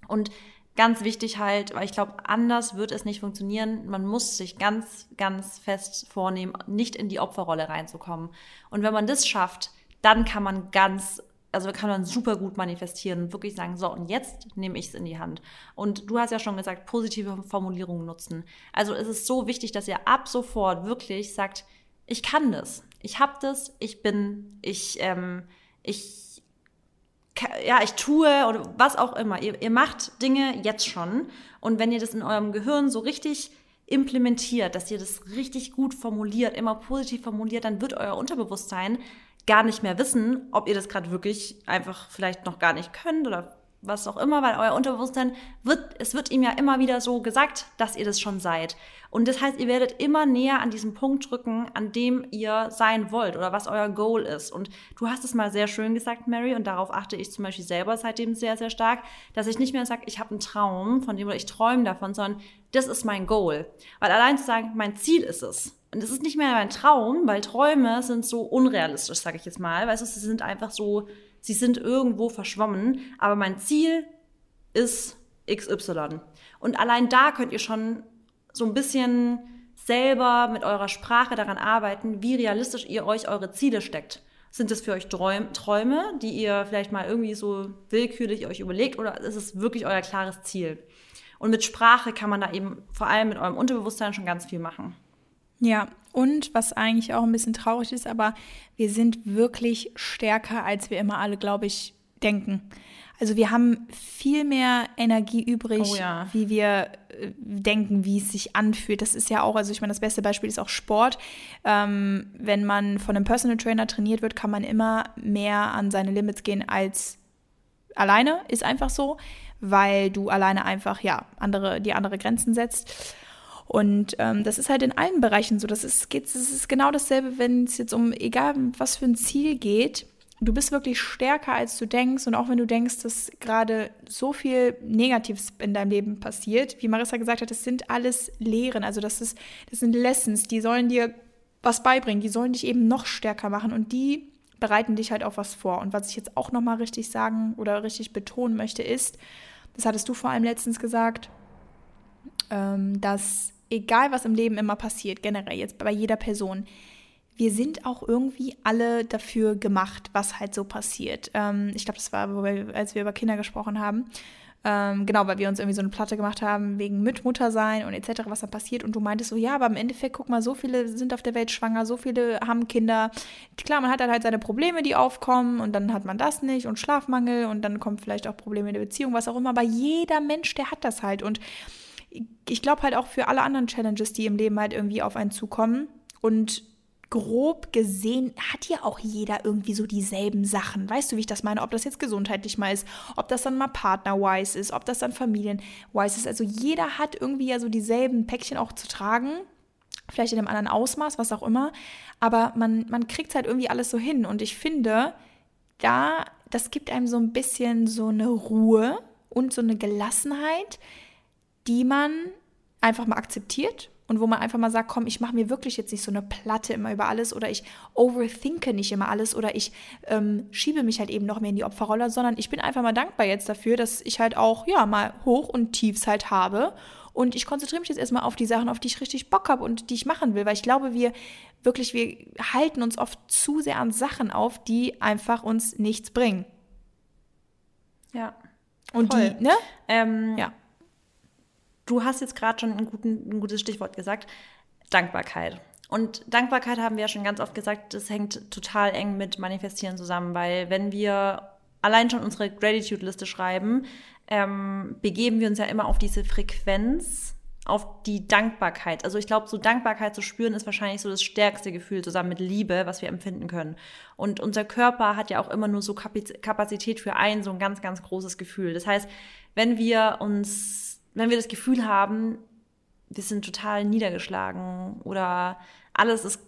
Und ganz wichtig halt, weil ich glaube, anders wird es nicht funktionieren. Man muss sich ganz, ganz fest vornehmen, nicht in die Opferrolle reinzukommen. Und wenn man das schafft, dann kann man ganz, also kann man super gut manifestieren und wirklich sagen, so, und jetzt nehme ich es in die Hand. Und du hast ja schon gesagt, positive Formulierungen nutzen. Also es ist so wichtig, dass ihr ab sofort wirklich sagt, ich kann das, ich habe das, ich bin, ich, ähm, ich ja, ich tue oder was auch immer. Ihr, ihr macht Dinge jetzt schon. Und wenn ihr das in eurem Gehirn so richtig implementiert, dass ihr das richtig gut formuliert, immer positiv formuliert, dann wird euer Unterbewusstsein gar nicht mehr wissen, ob ihr das gerade wirklich einfach vielleicht noch gar nicht könnt oder was auch immer, weil euer Unterbewusstsein wird, es wird ihm ja immer wieder so gesagt, dass ihr das schon seid. Und das heißt, ihr werdet immer näher an diesen Punkt drücken, an dem ihr sein wollt oder was euer Goal ist. Und du hast es mal sehr schön gesagt, Mary, und darauf achte ich zum Beispiel selber seitdem sehr, sehr stark, dass ich nicht mehr sage, ich habe einen Traum, von dem oder ich träume davon, sondern das ist mein Goal. Weil allein zu sagen, mein Ziel ist es, und es ist nicht mehr mein Traum, weil Träume sind so unrealistisch, sage ich jetzt mal. Weißt du, sie sind einfach so, sie sind irgendwo verschwommen. Aber mein Ziel ist XY. Und allein da könnt ihr schon so ein bisschen selber mit eurer Sprache daran arbeiten, wie realistisch ihr euch eure Ziele steckt. Sind es für euch Träume, die ihr vielleicht mal irgendwie so willkürlich euch überlegt oder ist es wirklich euer klares Ziel? Und mit Sprache kann man da eben vor allem mit eurem Unterbewusstsein schon ganz viel machen. Ja, und was eigentlich auch ein bisschen traurig ist, aber wir sind wirklich stärker, als wir immer alle, glaube ich, denken. Also wir haben viel mehr Energie übrig, oh ja. wie wir äh, denken, wie es sich anfühlt. Das ist ja auch, also ich meine, das beste Beispiel ist auch Sport. Ähm, wenn man von einem Personal Trainer trainiert wird, kann man immer mehr an seine Limits gehen als alleine. Ist einfach so, weil du alleine einfach ja andere die andere Grenzen setzt. Und ähm, das ist halt in allen Bereichen so. Das ist, geht, das ist genau dasselbe, wenn es jetzt um egal was für ein Ziel geht. Du bist wirklich stärker, als du denkst. Und auch wenn du denkst, dass gerade so viel Negatives in deinem Leben passiert, wie Marissa gesagt hat, das sind alles Lehren. Also das, ist, das sind Lessons, die sollen dir was beibringen. Die sollen dich eben noch stärker machen. Und die bereiten dich halt auf was vor. Und was ich jetzt auch nochmal richtig sagen oder richtig betonen möchte, ist, das hattest du vor allem letztens gesagt, ähm, dass egal was im Leben immer passiert, generell jetzt bei jeder Person, wir sind auch irgendwie alle dafür gemacht, was halt so passiert. Ähm, ich glaube, das war, als wir über Kinder gesprochen haben. Ähm, genau, weil wir uns irgendwie so eine Platte gemacht haben wegen Mitmuttersein und etc., was da passiert. Und du meintest so, ja, aber im Endeffekt, guck mal, so viele sind auf der Welt schwanger, so viele haben Kinder. Klar, man hat dann halt seine Probleme, die aufkommen und dann hat man das nicht und Schlafmangel und dann kommen vielleicht auch Probleme in der Beziehung, was auch immer. Aber jeder Mensch, der hat das halt. Und ich glaube halt auch für alle anderen Challenges, die im Leben halt irgendwie auf einen zukommen. Und grob gesehen hat ja auch jeder irgendwie so dieselben Sachen. Weißt du, wie ich das meine? Ob das jetzt gesundheitlich mal ist, ob das dann mal partner-wise ist, ob das dann familien-wise ist. Also jeder hat irgendwie ja so dieselben Päckchen auch zu tragen. Vielleicht in einem anderen Ausmaß, was auch immer. Aber man, man kriegt halt irgendwie alles so hin. Und ich finde, da, das gibt einem so ein bisschen so eine Ruhe und so eine Gelassenheit, die man einfach mal akzeptiert und wo man einfach mal sagt, komm, ich mache mir wirklich jetzt nicht so eine Platte immer über alles oder ich overthinke nicht immer alles oder ich ähm, schiebe mich halt eben noch mehr in die Opferrolle, sondern ich bin einfach mal dankbar jetzt dafür, dass ich halt auch, ja, mal Hoch und Tiefs halt habe und ich konzentriere mich jetzt erstmal auf die Sachen, auf die ich richtig Bock habe und die ich machen will, weil ich glaube, wir wirklich, wir halten uns oft zu sehr an Sachen auf, die einfach uns nichts bringen. Ja. Und voll. die, ne? Ähm, ja du hast jetzt gerade schon ein, guten, ein gutes Stichwort gesagt, Dankbarkeit. Und Dankbarkeit haben wir ja schon ganz oft gesagt, das hängt total eng mit Manifestieren zusammen, weil wenn wir allein schon unsere Gratitude-Liste schreiben, ähm, begeben wir uns ja immer auf diese Frequenz, auf die Dankbarkeit. Also ich glaube, so Dankbarkeit zu spüren ist wahrscheinlich so das stärkste Gefühl zusammen mit Liebe, was wir empfinden können. Und unser Körper hat ja auch immer nur so Kapazität für ein so ein ganz, ganz großes Gefühl. Das heißt, wenn wir uns wenn wir das Gefühl haben, wir sind total niedergeschlagen oder alles ist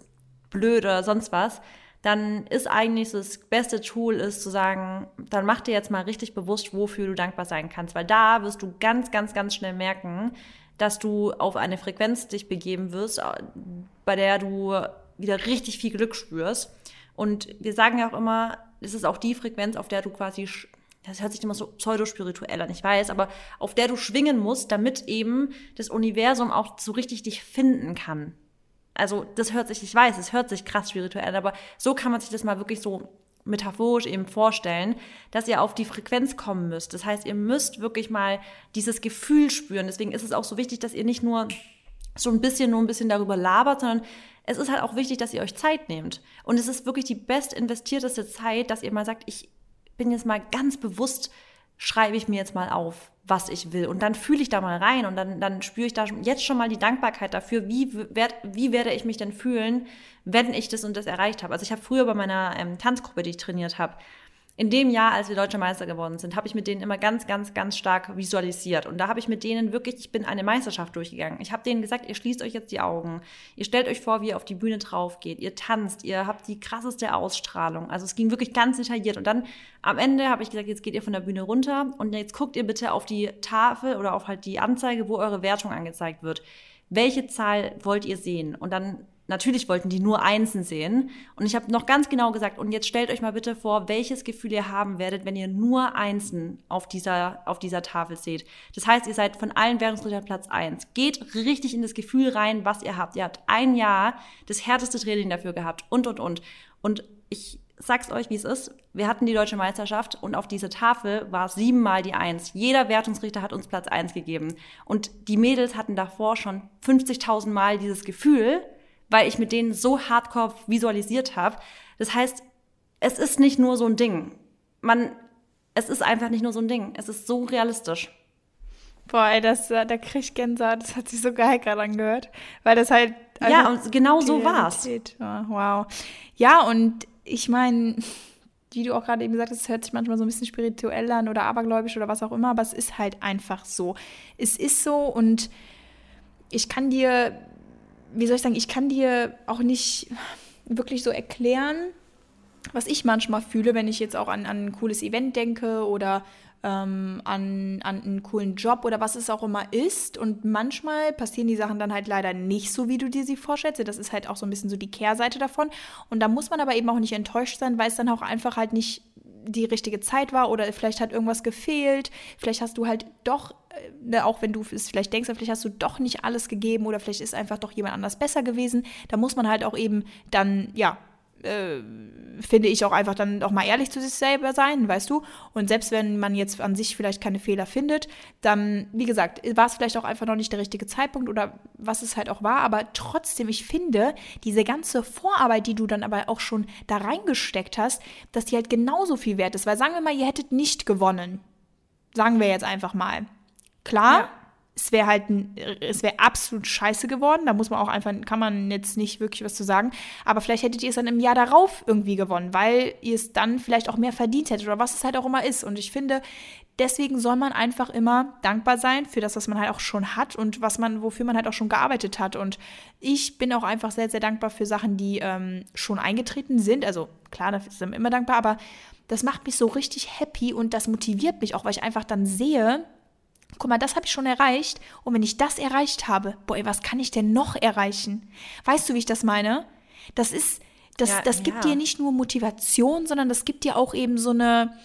blöd oder sonst was, dann ist eigentlich das beste Tool ist zu sagen, dann mach dir jetzt mal richtig bewusst, wofür du dankbar sein kannst, weil da wirst du ganz, ganz, ganz schnell merken, dass du auf eine Frequenz dich begeben wirst, bei der du wieder richtig viel Glück spürst. Und wir sagen ja auch immer, es ist auch die Frequenz, auf der du quasi das hört sich immer so pseudospirituell an, ich weiß, aber auf der du schwingen musst, damit eben das Universum auch so richtig dich finden kann. Also das hört sich, ich weiß, es hört sich krass spirituell an, aber so kann man sich das mal wirklich so metaphorisch eben vorstellen, dass ihr auf die Frequenz kommen müsst. Das heißt, ihr müsst wirklich mal dieses Gefühl spüren. Deswegen ist es auch so wichtig, dass ihr nicht nur so ein bisschen nur ein bisschen darüber labert, sondern es ist halt auch wichtig, dass ihr euch Zeit nehmt. Und es ist wirklich die best investierteste Zeit, dass ihr mal sagt, ich bin jetzt mal ganz bewusst, schreibe ich mir jetzt mal auf, was ich will. Und dann fühle ich da mal rein und dann, dann spüre ich da jetzt schon mal die Dankbarkeit dafür, wie, werd, wie werde ich mich denn fühlen, wenn ich das und das erreicht habe. Also ich habe früher bei meiner ähm, Tanzgruppe, die ich trainiert habe, in dem Jahr, als wir Deutsche Meister geworden sind, habe ich mit denen immer ganz, ganz, ganz stark visualisiert. Und da habe ich mit denen wirklich, ich bin eine Meisterschaft durchgegangen. Ich habe denen gesagt, ihr schließt euch jetzt die Augen. Ihr stellt euch vor, wie ihr auf die Bühne drauf geht. Ihr tanzt, ihr habt die krasseste Ausstrahlung. Also es ging wirklich ganz detailliert. Und dann am Ende habe ich gesagt, jetzt geht ihr von der Bühne runter und jetzt guckt ihr bitte auf die Tafel oder auf halt die Anzeige, wo eure Wertung angezeigt wird. Welche Zahl wollt ihr sehen? Und dann natürlich wollten die nur Einsen sehen. Und ich habe noch ganz genau gesagt, und jetzt stellt euch mal bitte vor, welches Gefühl ihr haben werdet, wenn ihr nur Einsen auf dieser, auf dieser Tafel seht. Das heißt, ihr seid von allen Währungsrichtern Platz eins. Geht richtig in das Gefühl rein, was ihr habt. Ihr habt ein Jahr das härteste Training dafür gehabt und, und, und. Und ich sag's euch, wie es ist. Wir hatten die deutsche Meisterschaft und auf dieser Tafel war siebenmal die Eins. Jeder Wertungsrichter hat uns Platz eins gegeben. Und die Mädels hatten davor schon 50.000 Mal dieses Gefühl, weil ich mit denen so hardcore visualisiert habe. Das heißt, es ist nicht nur so ein Ding. Man, es ist einfach nicht nur so ein Ding. Es ist so realistisch. Boah, ey, das, da krieg ich Gänsehaut. Das hat sich so geil gerade angehört. Weil das halt. ja, und genau so war's. Wow. Ja, und ich meine, wie du auch gerade eben gesagt hast, es hört sich manchmal so ein bisschen spirituell an oder abergläubisch oder was auch immer, aber es ist halt einfach so. Es ist so und ich kann dir wie soll ich sagen, ich kann dir auch nicht wirklich so erklären, was ich manchmal fühle, wenn ich jetzt auch an, an ein cooles Event denke oder ähm, an, an einen coolen Job oder was es auch immer ist. Und manchmal passieren die Sachen dann halt leider nicht so, wie du dir sie vorstellst. Das ist halt auch so ein bisschen so die Kehrseite davon. Und da muss man aber eben auch nicht enttäuscht sein, weil es dann auch einfach halt nicht die richtige Zeit war oder vielleicht hat irgendwas gefehlt. Vielleicht hast du halt doch Ne, auch wenn du es vielleicht denkst, vielleicht hast du doch nicht alles gegeben oder vielleicht ist einfach doch jemand anders besser gewesen. Da muss man halt auch eben dann, ja, äh, finde ich auch einfach dann auch mal ehrlich zu sich selber sein, weißt du? Und selbst wenn man jetzt an sich vielleicht keine Fehler findet, dann, wie gesagt, war es vielleicht auch einfach noch nicht der richtige Zeitpunkt oder was es halt auch war. Aber trotzdem, ich finde, diese ganze Vorarbeit, die du dann aber auch schon da reingesteckt hast, dass die halt genauso viel wert ist. Weil sagen wir mal, ihr hättet nicht gewonnen. Sagen wir jetzt einfach mal. Klar, ja. Es wäre halt, es wäre absolut scheiße geworden. Da muss man auch einfach, kann man jetzt nicht wirklich was zu sagen. Aber vielleicht hättet ihr es dann im Jahr darauf irgendwie gewonnen, weil ihr es dann vielleicht auch mehr verdient hättet oder was es halt auch immer ist. Und ich finde, deswegen soll man einfach immer dankbar sein für das, was man halt auch schon hat und was man, wofür man halt auch schon gearbeitet hat. Und ich bin auch einfach sehr, sehr dankbar für Sachen, die ähm, schon eingetreten sind. Also klar, da sind wir immer dankbar, aber das macht mich so richtig happy und das motiviert mich auch, weil ich einfach dann sehe, guck mal, das habe ich schon erreicht. Und wenn ich das erreicht habe, boah, was kann ich denn noch erreichen? Weißt du, wie ich das meine? Das ist, das, ja, das gibt ja. dir nicht nur Motivation, sondern das gibt dir auch eben so eine,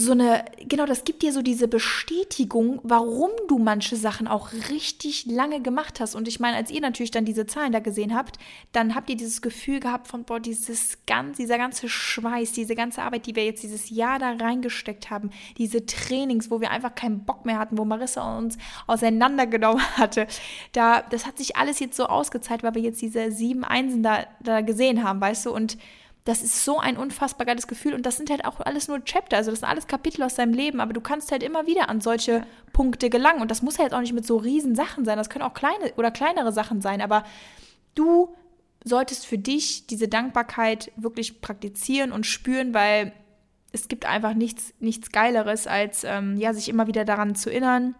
so eine, genau, das gibt dir so diese Bestätigung, warum du manche Sachen auch richtig lange gemacht hast. Und ich meine, als ihr natürlich dann diese Zahlen da gesehen habt, dann habt ihr dieses Gefühl gehabt von, boah, dieses ganz, dieser ganze Schweiß, diese ganze Arbeit, die wir jetzt dieses Jahr da reingesteckt haben, diese Trainings, wo wir einfach keinen Bock mehr hatten, wo Marissa uns auseinandergenommen hatte, da, das hat sich alles jetzt so ausgezahlt, weil wir jetzt diese sieben Einsen da, da gesehen haben, weißt du, und das ist so ein unfassbar geiles Gefühl und das sind halt auch alles nur Chapter, also das sind alles Kapitel aus deinem Leben, aber du kannst halt immer wieder an solche Punkte gelangen und das muss halt auch nicht mit so riesen Sachen sein, das können auch kleine oder kleinere Sachen sein, aber du solltest für dich diese Dankbarkeit wirklich praktizieren und spüren, weil es gibt einfach nichts, nichts Geileres, als ähm, ja, sich immer wieder daran zu erinnern,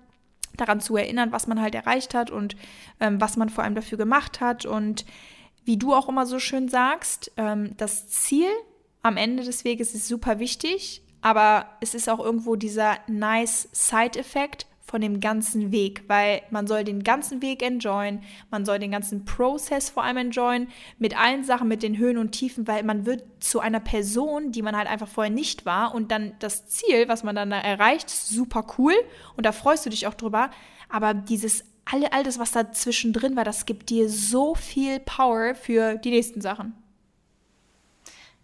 daran zu erinnern, was man halt erreicht hat und ähm, was man vor allem dafür gemacht hat und wie du auch immer so schön sagst, ähm, das Ziel am Ende des Weges ist super wichtig, aber es ist auch irgendwo dieser nice Side-Effekt von dem ganzen Weg, weil man soll den ganzen Weg enjoyen, man soll den ganzen Prozess vor allem enjoyen, mit allen Sachen, mit den Höhen und Tiefen, weil man wird zu einer Person, die man halt einfach vorher nicht war und dann das Ziel, was man dann da erreicht, super cool und da freust du dich auch drüber, aber dieses all, all das, was da zwischendrin war, das gibt dir so viel Power für die nächsten Sachen.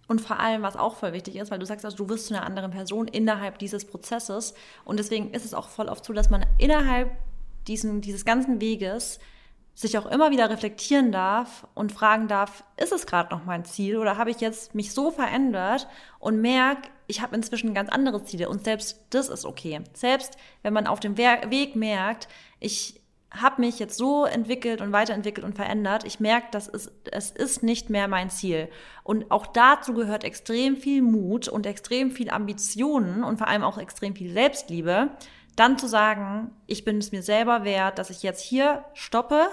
Und vor allem, was auch voll wichtig ist, weil du sagst, also du wirst zu einer anderen Person innerhalb dieses Prozesses. Und deswegen ist es auch voll oft so, dass man innerhalb diesen, dieses ganzen Weges sich auch immer wieder reflektieren darf und fragen darf, ist es gerade noch mein Ziel oder habe ich jetzt mich so verändert und merke, ich habe inzwischen ganz andere Ziele und selbst das ist okay. Selbst wenn man auf dem Weg merkt, ich habe mich jetzt so entwickelt und weiterentwickelt und verändert. Ich merke, dass es, es ist nicht mehr mein Ziel. Und auch dazu gehört extrem viel Mut und extrem viel Ambitionen und vor allem auch extrem viel Selbstliebe, dann zu sagen, ich bin es mir selber wert, dass ich jetzt hier stoppe,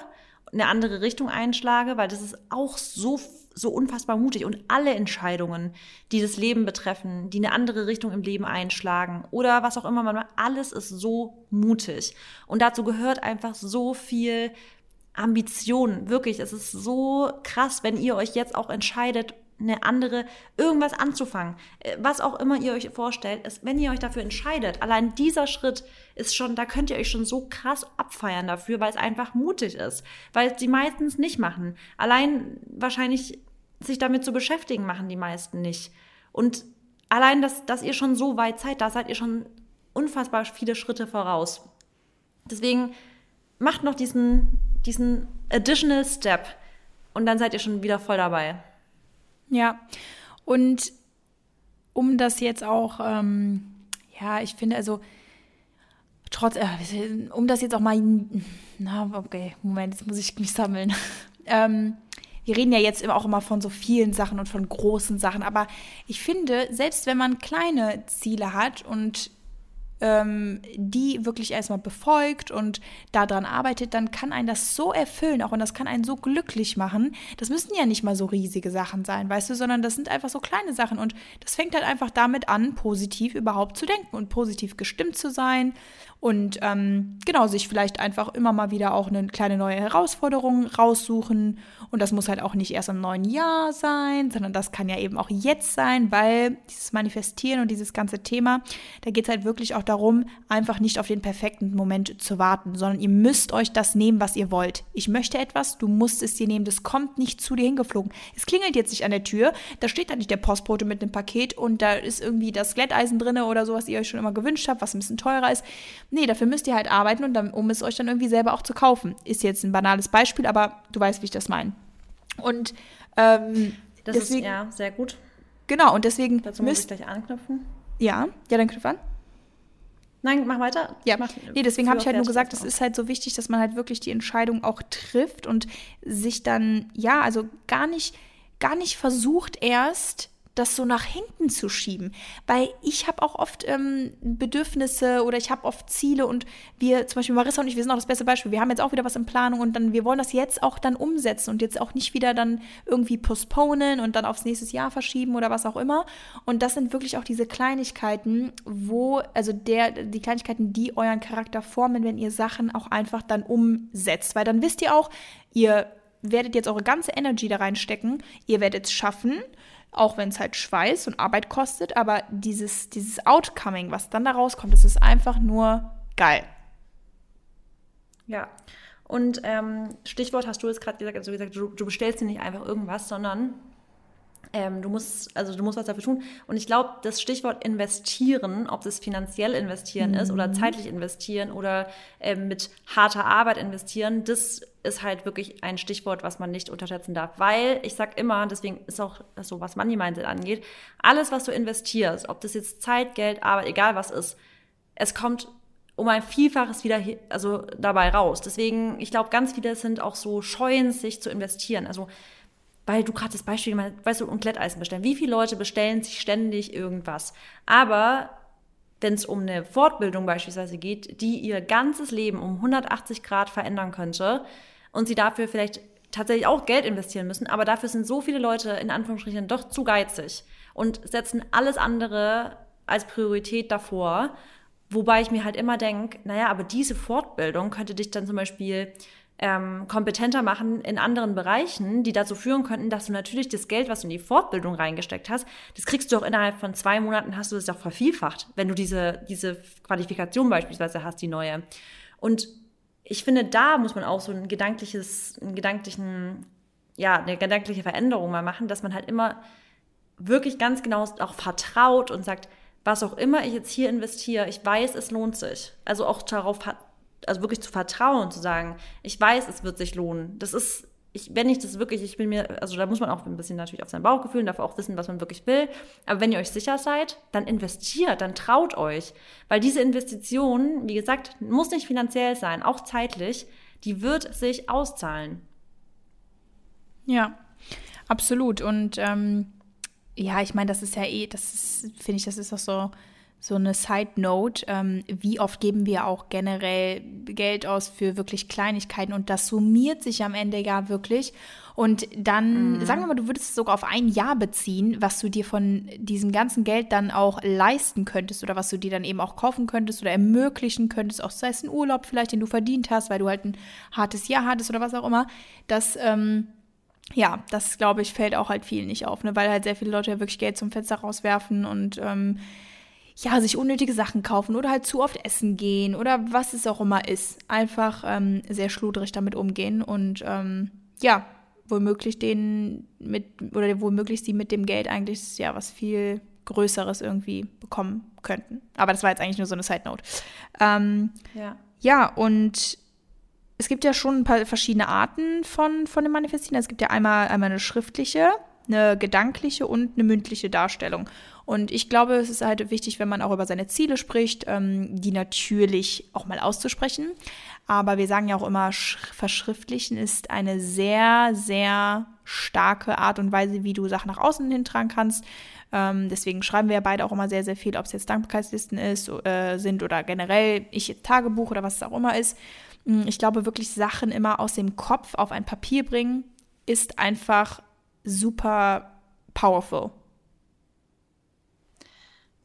eine andere Richtung einschlage, weil das ist auch so so unfassbar mutig und alle Entscheidungen, die das Leben betreffen, die eine andere Richtung im Leben einschlagen oder was auch immer man macht, alles ist so mutig. Und dazu gehört einfach so viel Ambition. Wirklich, es ist so krass, wenn ihr euch jetzt auch entscheidet, eine andere, irgendwas anzufangen. Äh, was auch immer ihr euch vorstellt, ist, wenn ihr euch dafür entscheidet, allein dieser Schritt ist schon, da könnt ihr euch schon so krass abfeiern dafür, weil es einfach mutig ist. Weil es die meistens nicht machen. Allein wahrscheinlich sich damit zu beschäftigen, machen die meisten nicht. Und allein, dass, dass ihr schon so weit seid, da seid ihr schon unfassbar viele Schritte voraus. Deswegen macht noch diesen, diesen additional Step und dann seid ihr schon wieder voll dabei. Ja, und um das jetzt auch, ähm, ja, ich finde, also trotz, äh, um das jetzt auch mal, na, okay, Moment, jetzt muss ich mich sammeln. ähm, wir reden ja jetzt auch immer von so vielen Sachen und von großen Sachen, aber ich finde, selbst wenn man kleine Ziele hat und ähm, die wirklich erstmal befolgt und daran arbeitet, dann kann einen das so erfüllen auch und das kann einen so glücklich machen. Das müssen ja nicht mal so riesige Sachen sein, weißt du, sondern das sind einfach so kleine Sachen und das fängt halt einfach damit an, positiv überhaupt zu denken und positiv gestimmt zu sein und ähm, genau sich vielleicht einfach immer mal wieder auch eine kleine neue Herausforderung raussuchen und das muss halt auch nicht erst im neuen Jahr sein, sondern das kann ja eben auch jetzt sein, weil dieses Manifestieren und dieses ganze Thema, da geht es halt wirklich auch darum, einfach nicht auf den perfekten Moment zu warten, sondern ihr müsst euch das nehmen, was ihr wollt. Ich möchte etwas, du musst es dir nehmen, das kommt nicht zu dir hingeflogen. Es klingelt jetzt nicht an der Tür, da steht da nicht der Postbote mit einem Paket und da ist irgendwie das Glätteisen drin oder so, was ihr euch schon immer gewünscht habt, was ein bisschen teurer ist Nee, dafür müsst ihr halt arbeiten und dann, um es euch dann irgendwie selber auch zu kaufen. Ist jetzt ein banales Beispiel, aber du weißt, wie ich das meine. Und ähm, das deswegen, ist ja sehr gut. Genau, und deswegen Dazu muss müsst, ich gleich anknüpfen. Ja, ja, dann knüpf an. Nein, mach weiter. Ja, mach, nee, deswegen habe ich halt nur gesagt, es ist halt so wichtig, dass man halt wirklich die Entscheidung auch trifft und sich dann, ja, also gar nicht, gar nicht versucht erst das so nach hinten zu schieben. Weil ich habe auch oft ähm, Bedürfnisse oder ich habe oft Ziele und wir, zum Beispiel Marissa und ich, wir sind auch das beste Beispiel. Wir haben jetzt auch wieder was in Planung und dann, wir wollen das jetzt auch dann umsetzen und jetzt auch nicht wieder dann irgendwie postponen und dann aufs nächste Jahr verschieben oder was auch immer. Und das sind wirklich auch diese Kleinigkeiten, wo, also der, die Kleinigkeiten, die euren Charakter formen, wenn ihr Sachen auch einfach dann umsetzt. Weil dann wisst ihr auch, ihr werdet jetzt eure ganze Energy da reinstecken, ihr werdet es schaffen auch wenn es halt Schweiß und Arbeit kostet, aber dieses, dieses Outcoming, was dann da rauskommt, das ist einfach nur geil. Ja. Und ähm, Stichwort hast du jetzt gerade gesagt, also gesagt, du, du bestellst dir nicht einfach irgendwas, sondern ähm, du musst, also du musst was dafür tun. Und ich glaube, das Stichwort investieren, ob es finanziell investieren mhm. ist oder mhm. zeitlich investieren oder ähm, mit harter Arbeit investieren, das ist halt wirklich ein Stichwort, was man nicht unterschätzen darf. Weil ich sag immer, deswegen ist auch so, was Money Mindset angeht, alles, was du investierst, ob das jetzt Zeit, Geld, Arbeit, egal was ist, es kommt um ein Vielfaches wieder also dabei raus. Deswegen, ich glaube, ganz viele sind auch so scheuen, sich zu investieren. Also weil du gerade das Beispiel gemacht hast, weißt du, und Glätteisen bestellen. Wie viele Leute bestellen sich ständig irgendwas? Aber wenn es um eine Fortbildung beispielsweise geht, die ihr ganzes Leben um 180 Grad verändern könnte und sie dafür vielleicht tatsächlich auch Geld investieren müssen, aber dafür sind so viele Leute in Anführungsstrichen doch zu geizig und setzen alles andere als Priorität davor, wobei ich mir halt immer denke, naja, aber diese Fortbildung könnte dich dann zum Beispiel ähm, kompetenter machen in anderen Bereichen, die dazu führen könnten, dass du natürlich das Geld, was du in die Fortbildung reingesteckt hast, das kriegst du auch innerhalb von zwei Monaten, hast du das auch vervielfacht, wenn du diese, diese Qualifikation beispielsweise hast, die neue. Und ich finde, da muss man auch so ein gedankliches, einen gedanklichen, ja, eine gedankliche Veränderung mal machen, dass man halt immer wirklich ganz genau auch vertraut und sagt, was auch immer ich jetzt hier investiere, ich weiß, es lohnt sich. Also auch darauf also wirklich zu vertrauen, zu sagen, ich weiß, es wird sich lohnen. Das ist, ich, wenn ich das wirklich, ich bin mir, also da muss man auch ein bisschen natürlich auf sein Bauchgefühl, dafür auch wissen, was man wirklich will. Aber wenn ihr euch sicher seid, dann investiert, dann traut euch. Weil diese Investition, wie gesagt, muss nicht finanziell sein, auch zeitlich, die wird sich auszahlen. Ja, absolut. Und ähm, ja, ich meine, das ist ja eh, das ist, finde ich, das ist auch so so eine Side Note, ähm, wie oft geben wir auch generell Geld aus für wirklich Kleinigkeiten und das summiert sich am Ende ja wirklich. Und dann, mhm. sagen wir mal, du würdest es sogar auf ein Jahr beziehen, was du dir von diesem ganzen Geld dann auch leisten könntest oder was du dir dann eben auch kaufen könntest oder ermöglichen könntest, auch sei es ein Urlaub vielleicht, den du verdient hast, weil du halt ein hartes Jahr hattest oder was auch immer. Das, ähm, ja, das glaube ich, fällt auch halt vielen nicht auf, ne? weil halt sehr viele Leute ja wirklich Geld zum Fenster rauswerfen und ähm, ja, sich unnötige Sachen kaufen oder halt zu oft essen gehen oder was es auch immer ist. Einfach ähm, sehr schludrig damit umgehen und ähm, ja, womöglich den mit oder womöglich sie mit dem Geld eigentlich ja was viel Größeres irgendwie bekommen könnten. Aber das war jetzt eigentlich nur so eine Side Note. Ähm, ja. ja, und es gibt ja schon ein paar verschiedene Arten von, von dem Manifestieren. Es gibt ja einmal, einmal eine schriftliche, eine gedankliche und eine mündliche Darstellung. Und ich glaube, es ist halt wichtig, wenn man auch über seine Ziele spricht, ähm, die natürlich auch mal auszusprechen. Aber wir sagen ja auch immer, verschriftlichen ist eine sehr, sehr starke Art und Weise, wie du Sachen nach außen hintragen kannst. Ähm, deswegen schreiben wir ja beide auch immer sehr, sehr viel, ob es jetzt Dankbarkeitslisten ist, äh, sind oder generell ich Tagebuch oder was es auch immer ist. Hm, ich glaube wirklich, Sachen immer aus dem Kopf auf ein Papier bringen, ist einfach super powerful.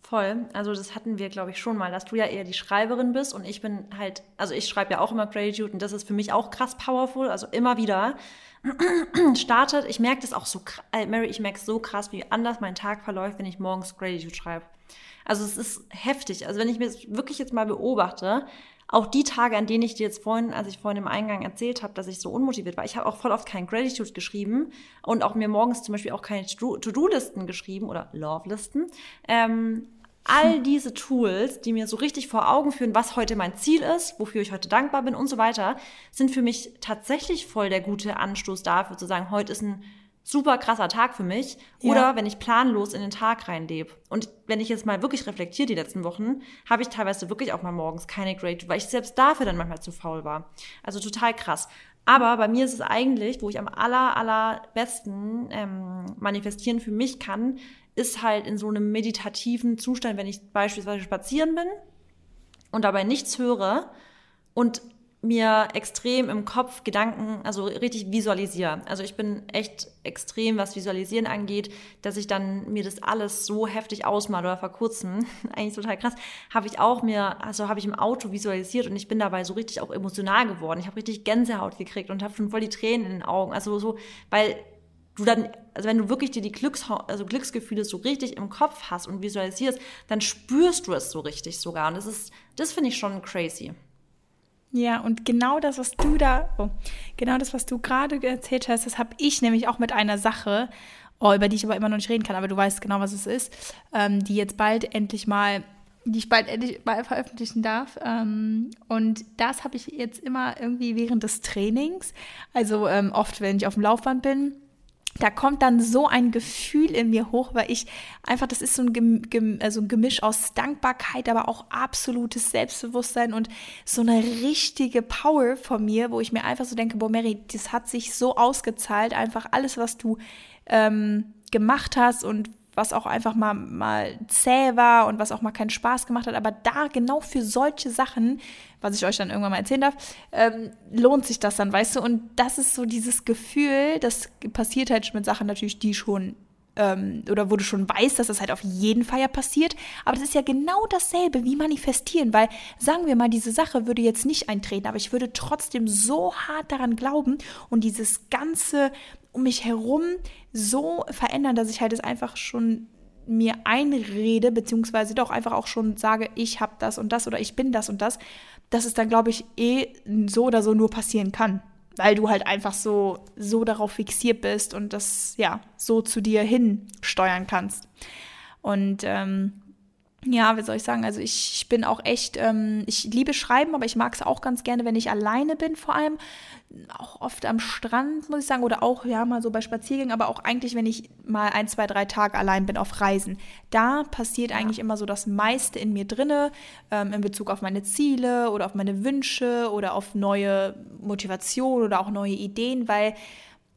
Voll. Also das hatten wir, glaube ich, schon mal, dass du ja eher die Schreiberin bist und ich bin halt, also ich schreibe ja auch immer Gratitude und das ist für mich auch krass powerful, also immer wieder startet. Ich merke das auch so, äh, Mary, ich merke so krass, wie anders mein Tag verläuft, wenn ich morgens Gratitude schreibe. Also es ist heftig. Also wenn ich mir wirklich jetzt mal beobachte, auch die Tage, an denen ich dir jetzt vorhin, als ich vorhin im Eingang erzählt habe, dass ich so unmotiviert war, ich habe auch voll oft kein Gratitude geschrieben und auch mir morgens zum Beispiel auch keine To-Do-Listen geschrieben oder Love-Listen. Ähm, all diese Tools, die mir so richtig vor Augen führen, was heute mein Ziel ist, wofür ich heute dankbar bin und so weiter, sind für mich tatsächlich voll der gute Anstoß dafür zu sagen, heute ist ein super krasser Tag für mich. Ja. Oder wenn ich planlos in den Tag reinlebe. Und wenn ich jetzt mal wirklich reflektiere die letzten Wochen, habe ich teilweise wirklich auch mal morgens keine Great, weil ich selbst dafür dann manchmal zu faul war. Also total krass. Aber bei mir ist es eigentlich, wo ich am aller, allerbesten ähm, manifestieren für mich kann, ist halt in so einem meditativen Zustand, wenn ich beispielsweise spazieren bin und dabei nichts höre und mir extrem im Kopf Gedanken, also richtig visualisiere. Also ich bin echt extrem, was Visualisieren angeht, dass ich dann mir das alles so heftig ausmale oder vor kurzem, eigentlich total krass, habe ich auch mir, also habe ich im Auto visualisiert und ich bin dabei so richtig auch emotional geworden. Ich habe richtig Gänsehaut gekriegt und habe schon voll die Tränen in den Augen. Also so, weil du dann, also wenn du wirklich dir die Glücks, also Glücksgefühle so richtig im Kopf hast und visualisierst, dann spürst du es so richtig sogar. Und das ist, das finde ich schon crazy. Ja, und genau das, was du da, oh, genau das, was du gerade erzählt hast, das habe ich nämlich auch mit einer Sache, oh, über die ich aber immer noch nicht reden kann, aber du weißt genau, was es ist, ähm, die jetzt bald endlich mal, die ich bald endlich mal veröffentlichen darf. Ähm, und das habe ich jetzt immer irgendwie während des Trainings, also ähm, oft, wenn ich auf dem Laufband bin, da kommt dann so ein Gefühl in mir hoch, weil ich einfach, das ist so ein, Gem also ein Gemisch aus Dankbarkeit, aber auch absolutes Selbstbewusstsein und so eine richtige Power von mir, wo ich mir einfach so denke, boah, Mary, das hat sich so ausgezahlt, einfach alles, was du ähm, gemacht hast und was auch einfach mal, mal zäh war und was auch mal keinen Spaß gemacht hat. Aber da genau für solche Sachen, was ich euch dann irgendwann mal erzählen darf, ähm, lohnt sich das dann, weißt du? Und das ist so dieses Gefühl, das passiert halt mit Sachen natürlich, die schon ähm, oder wo du schon weißt, dass das halt auf jeden Fall ja passiert. Aber das ist ja genau dasselbe wie manifestieren, weil sagen wir mal, diese Sache würde jetzt nicht eintreten, aber ich würde trotzdem so hart daran glauben und dieses ganze um mich herum so verändern, dass ich halt es einfach schon mir einrede, beziehungsweise doch einfach auch schon sage, ich habe das und das oder ich bin das und das, dass es dann, glaube ich, eh so oder so nur passieren kann. Weil du halt einfach so, so darauf fixiert bist und das, ja, so zu dir hin steuern kannst. Und ähm, ja, wie soll ich sagen? Also ich, ich bin auch echt, ähm, ich liebe Schreiben, aber ich mag es auch ganz gerne, wenn ich alleine bin, vor allem. Auch oft am Strand, muss ich sagen, oder auch, ja, mal so bei Spaziergängen, aber auch eigentlich, wenn ich mal ein, zwei, drei Tage allein bin auf Reisen. Da passiert ja. eigentlich immer so das meiste in mir drinne, ähm, in Bezug auf meine Ziele oder auf meine Wünsche oder auf neue Motivation oder auch neue Ideen, weil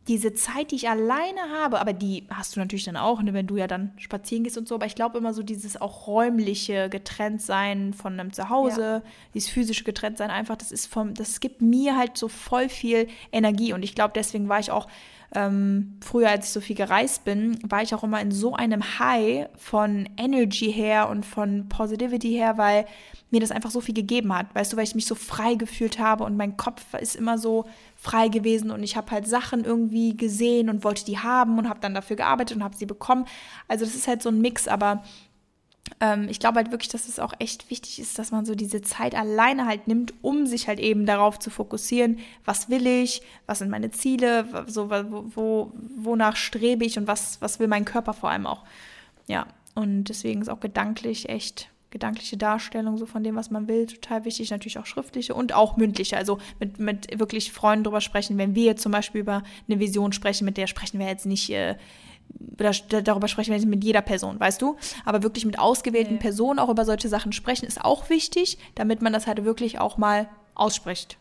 diese Zeit, die ich alleine habe, aber die hast du natürlich dann auch, ne, wenn du ja dann spazieren gehst und so, aber ich glaube immer so dieses auch räumliche Getrenntsein von einem Zuhause, ja. dieses physische Getrenntsein einfach, das ist vom, das gibt mir halt so voll viel Energie und ich glaube, deswegen war ich auch ähm, früher, als ich so viel gereist bin, war ich auch immer in so einem High von Energy her und von Positivity her, weil mir das einfach so viel gegeben hat. Weißt du, weil ich mich so frei gefühlt habe und mein Kopf ist immer so frei gewesen und ich habe halt Sachen irgendwie gesehen und wollte die haben und habe dann dafür gearbeitet und habe sie bekommen. Also das ist halt so ein Mix, aber ich glaube halt wirklich, dass es auch echt wichtig ist, dass man so diese Zeit alleine halt nimmt, um sich halt eben darauf zu fokussieren, was will ich, was sind meine Ziele, so, wo, wo, wonach strebe ich und was, was will mein Körper vor allem auch. Ja, und deswegen ist auch gedanklich echt gedankliche Darstellung so von dem, was man will, total wichtig. Natürlich auch schriftliche und auch mündliche. Also mit, mit wirklich Freunden drüber sprechen. Wenn wir jetzt zum Beispiel über eine Vision sprechen, mit der sprechen wir jetzt nicht, äh, darüber sprechen wir jetzt mit jeder Person, weißt du? Aber wirklich mit ausgewählten nee. Personen auch über solche Sachen sprechen, ist auch wichtig, damit man das halt wirklich auch mal ausspricht.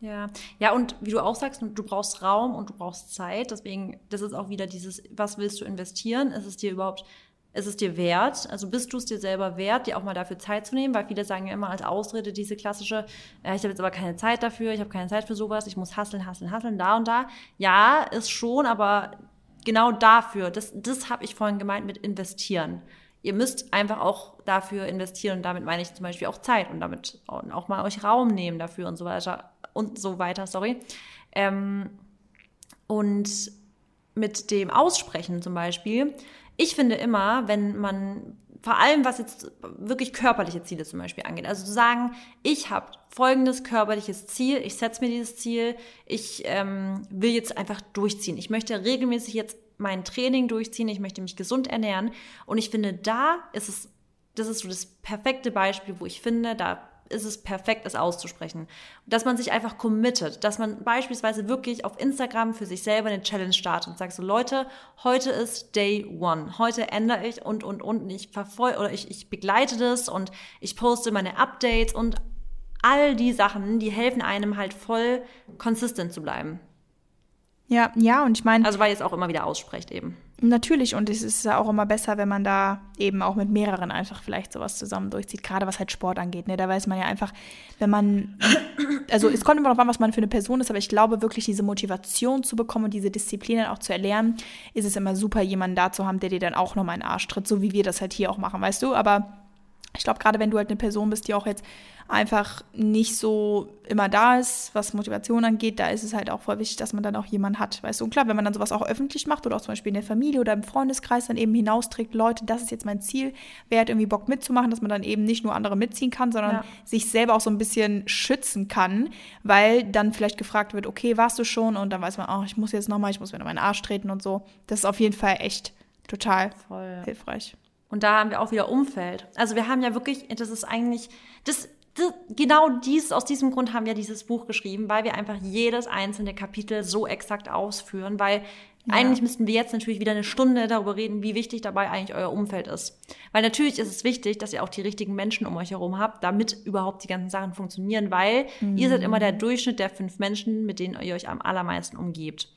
Ja, ja, und wie du auch sagst, du brauchst Raum und du brauchst Zeit. Deswegen, das ist auch wieder dieses, was willst du investieren? Ist es dir überhaupt ist es dir wert? Also bist du es dir selber wert, dir auch mal dafür Zeit zu nehmen? Weil viele sagen ja immer als Ausrede diese klassische, äh, ich habe jetzt aber keine Zeit dafür, ich habe keine Zeit für sowas, ich muss hasseln, hasseln, hasseln, da und da. Ja, ist schon, aber genau dafür, das, das habe ich vorhin gemeint mit investieren. Ihr müsst einfach auch dafür investieren und damit meine ich zum Beispiel auch Zeit und damit auch mal euch Raum nehmen dafür und so weiter und so weiter, sorry. Ähm, und mit dem Aussprechen zum Beispiel, ich finde immer, wenn man vor allem was jetzt wirklich körperliche Ziele zum Beispiel angeht. Also zu sagen, ich habe folgendes körperliches Ziel, ich setze mir dieses Ziel, ich ähm, will jetzt einfach durchziehen. Ich möchte regelmäßig jetzt mein Training durchziehen, ich möchte mich gesund ernähren. Und ich finde, da ist es, das ist so das perfekte Beispiel, wo ich finde, da ist es perfekt, es auszusprechen. Dass man sich einfach committet, dass man beispielsweise wirklich auf Instagram für sich selber eine Challenge startet und sagt so, Leute, heute ist Day One. Heute ändere ich und, und, und. Ich verfolge oder ich, ich begleite das und ich poste meine Updates und all die Sachen, die helfen einem halt voll consistent zu bleiben. Ja, ja, und ich meine. Also weil ihr es auch immer wieder aussprecht eben. Natürlich, und es ist ja auch immer besser, wenn man da eben auch mit mehreren einfach vielleicht sowas zusammen durchzieht, gerade was halt Sport angeht. Ne? Da weiß man ja einfach, wenn man, also es kommt immer darauf an, was man für eine Person ist, aber ich glaube wirklich, diese Motivation zu bekommen und diese Disziplin auch zu erlernen, ist es immer super, jemanden da zu haben, der dir dann auch nochmal in den Arsch tritt, so wie wir das halt hier auch machen, weißt du? Aber ich glaube, gerade wenn du halt eine Person bist, die auch jetzt einfach nicht so immer da ist, was Motivation angeht, da ist es halt auch voll wichtig, dass man dann auch jemanden hat, weißt du. Und klar, wenn man dann sowas auch öffentlich macht oder auch zum Beispiel in der Familie oder im Freundeskreis dann eben hinausträgt, Leute, das ist jetzt mein Ziel, wer hat irgendwie Bock mitzumachen, dass man dann eben nicht nur andere mitziehen kann, sondern ja. sich selber auch so ein bisschen schützen kann, weil dann vielleicht gefragt wird, okay, warst du schon? Und dann weiß man, oh, ich muss jetzt nochmal, ich muss mir noch meinen Arsch treten und so. Das ist auf jeden Fall echt total Voll. hilfreich. Und da haben wir auch wieder Umfeld. Also wir haben ja wirklich, das ist eigentlich, das, das, genau dies, aus diesem Grund haben wir dieses Buch geschrieben, weil wir einfach jedes einzelne Kapitel so exakt ausführen, weil ja. eigentlich müssten wir jetzt natürlich wieder eine Stunde darüber reden, wie wichtig dabei eigentlich euer Umfeld ist. Weil natürlich ist es wichtig, dass ihr auch die richtigen Menschen um euch herum habt, damit überhaupt die ganzen Sachen funktionieren, weil mhm. ihr seid immer der Durchschnitt der fünf Menschen, mit denen ihr euch am allermeisten umgebt.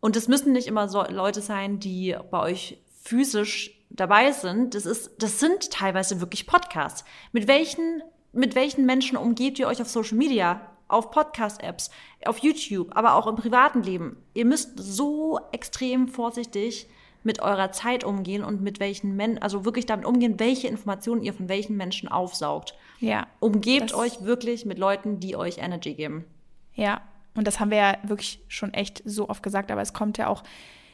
Und es müssen nicht immer so Leute sein, die bei euch physisch dabei sind, das ist, das sind teilweise wirklich Podcasts. Mit welchen, mit welchen Menschen umgebt ihr euch auf Social Media, auf Podcast-Apps, auf YouTube, aber auch im privaten Leben? Ihr müsst so extrem vorsichtig mit eurer Zeit umgehen und mit welchen Menschen, also wirklich damit umgehen, welche Informationen ihr von welchen Menschen aufsaugt. Ja. Umgebt euch wirklich mit Leuten, die euch Energy geben. Ja, und das haben wir ja wirklich schon echt so oft gesagt, aber es kommt ja auch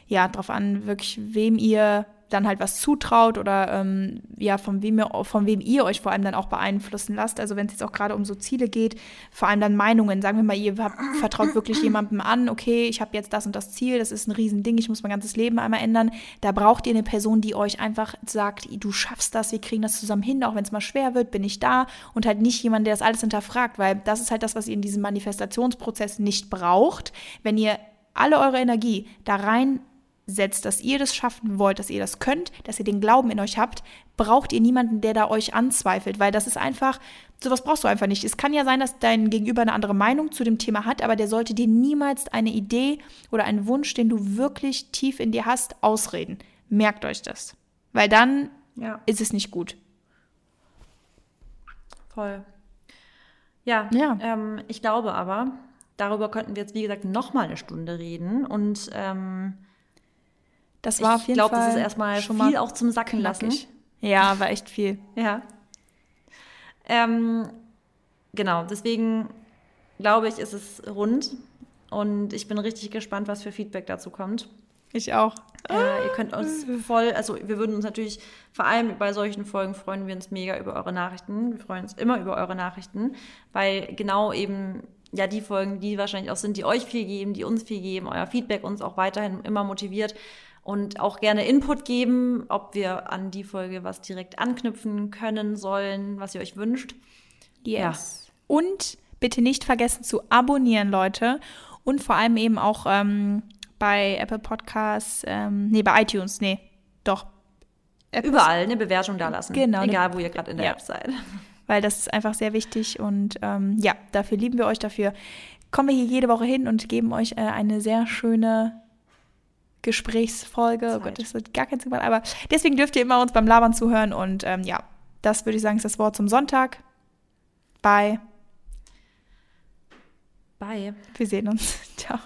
ja darauf an, wirklich wem ihr dann halt was zutraut oder ähm, ja, von wem, ihr, von wem ihr euch vor allem dann auch beeinflussen lasst. Also wenn es jetzt auch gerade um so Ziele geht, vor allem dann Meinungen. Sagen wir mal, ihr habt, vertraut wirklich jemandem an, okay, ich habe jetzt das und das Ziel, das ist ein Riesending, ich muss mein ganzes Leben einmal ändern. Da braucht ihr eine Person, die euch einfach sagt, du schaffst das, wir kriegen das zusammen hin, auch wenn es mal schwer wird, bin ich da und halt nicht jemand, der das alles hinterfragt, weil das ist halt das, was ihr in diesem Manifestationsprozess nicht braucht. Wenn ihr alle eure Energie da rein setzt, dass ihr das schaffen wollt, dass ihr das könnt, dass ihr den Glauben in euch habt, braucht ihr niemanden, der da euch anzweifelt, weil das ist einfach, sowas brauchst du einfach nicht. Es kann ja sein, dass dein Gegenüber eine andere Meinung zu dem Thema hat, aber der sollte dir niemals eine Idee oder einen Wunsch, den du wirklich tief in dir hast, ausreden. Merkt euch das, weil dann Ja. ist es nicht gut. Voll. Ja, Ja. Ähm, ich glaube aber, darüber könnten wir jetzt, wie gesagt, nochmal eine Stunde reden. Und ähm, Das war auf ich jeden glaube, Fall das ist erstmal schon viel mal auch zum Sacken lassen. Ja, war echt viel. Ja. Ähm, genau, deswegen glaube ich, ist es rund. Und ich bin richtig gespannt, was für Feedback dazu kommt. Ich auch. Äh, ihr könnt uns voll, also wir würden uns natürlich, vor allem bei solchen Folgen freuen wir uns mega über eure Nachrichten. Wir freuen uns immer über eure Nachrichten, weil genau eben ja die Folgen, die wahrscheinlich auch sind, die euch viel geben, die uns viel geben, euer Feedback uns auch weiterhin immer motiviert und auch gerne Input geben, ob wir an die Folge was direkt anknüpfen können sollen, was ihr euch wünscht. Yes. Und bitte nicht vergessen zu abonnieren, Leute. Und vor allem eben auch ähm, bei Apple Podcasts, ähm, nee, bei iTunes, nee, doch. Apple- Überall eine Bewertung da lassen. Genau, Egal, wo ihr gerade in der Ja. App seid. Weil das ist einfach sehr wichtig und ähm, ja, dafür lieben wir euch, dafür kommen wir hier jede Woche hin und geben euch äh, eine sehr schöne Gesprächsfolge. Oh Zeit. Gott, das wird gar kein Zufall, aber deswegen dürft ihr immer uns beim Labern zuhören und ähm, ja, das würde ich sagen, ist das Wort zum Sonntag. Bye. Bye. Wir sehen uns. Ciao.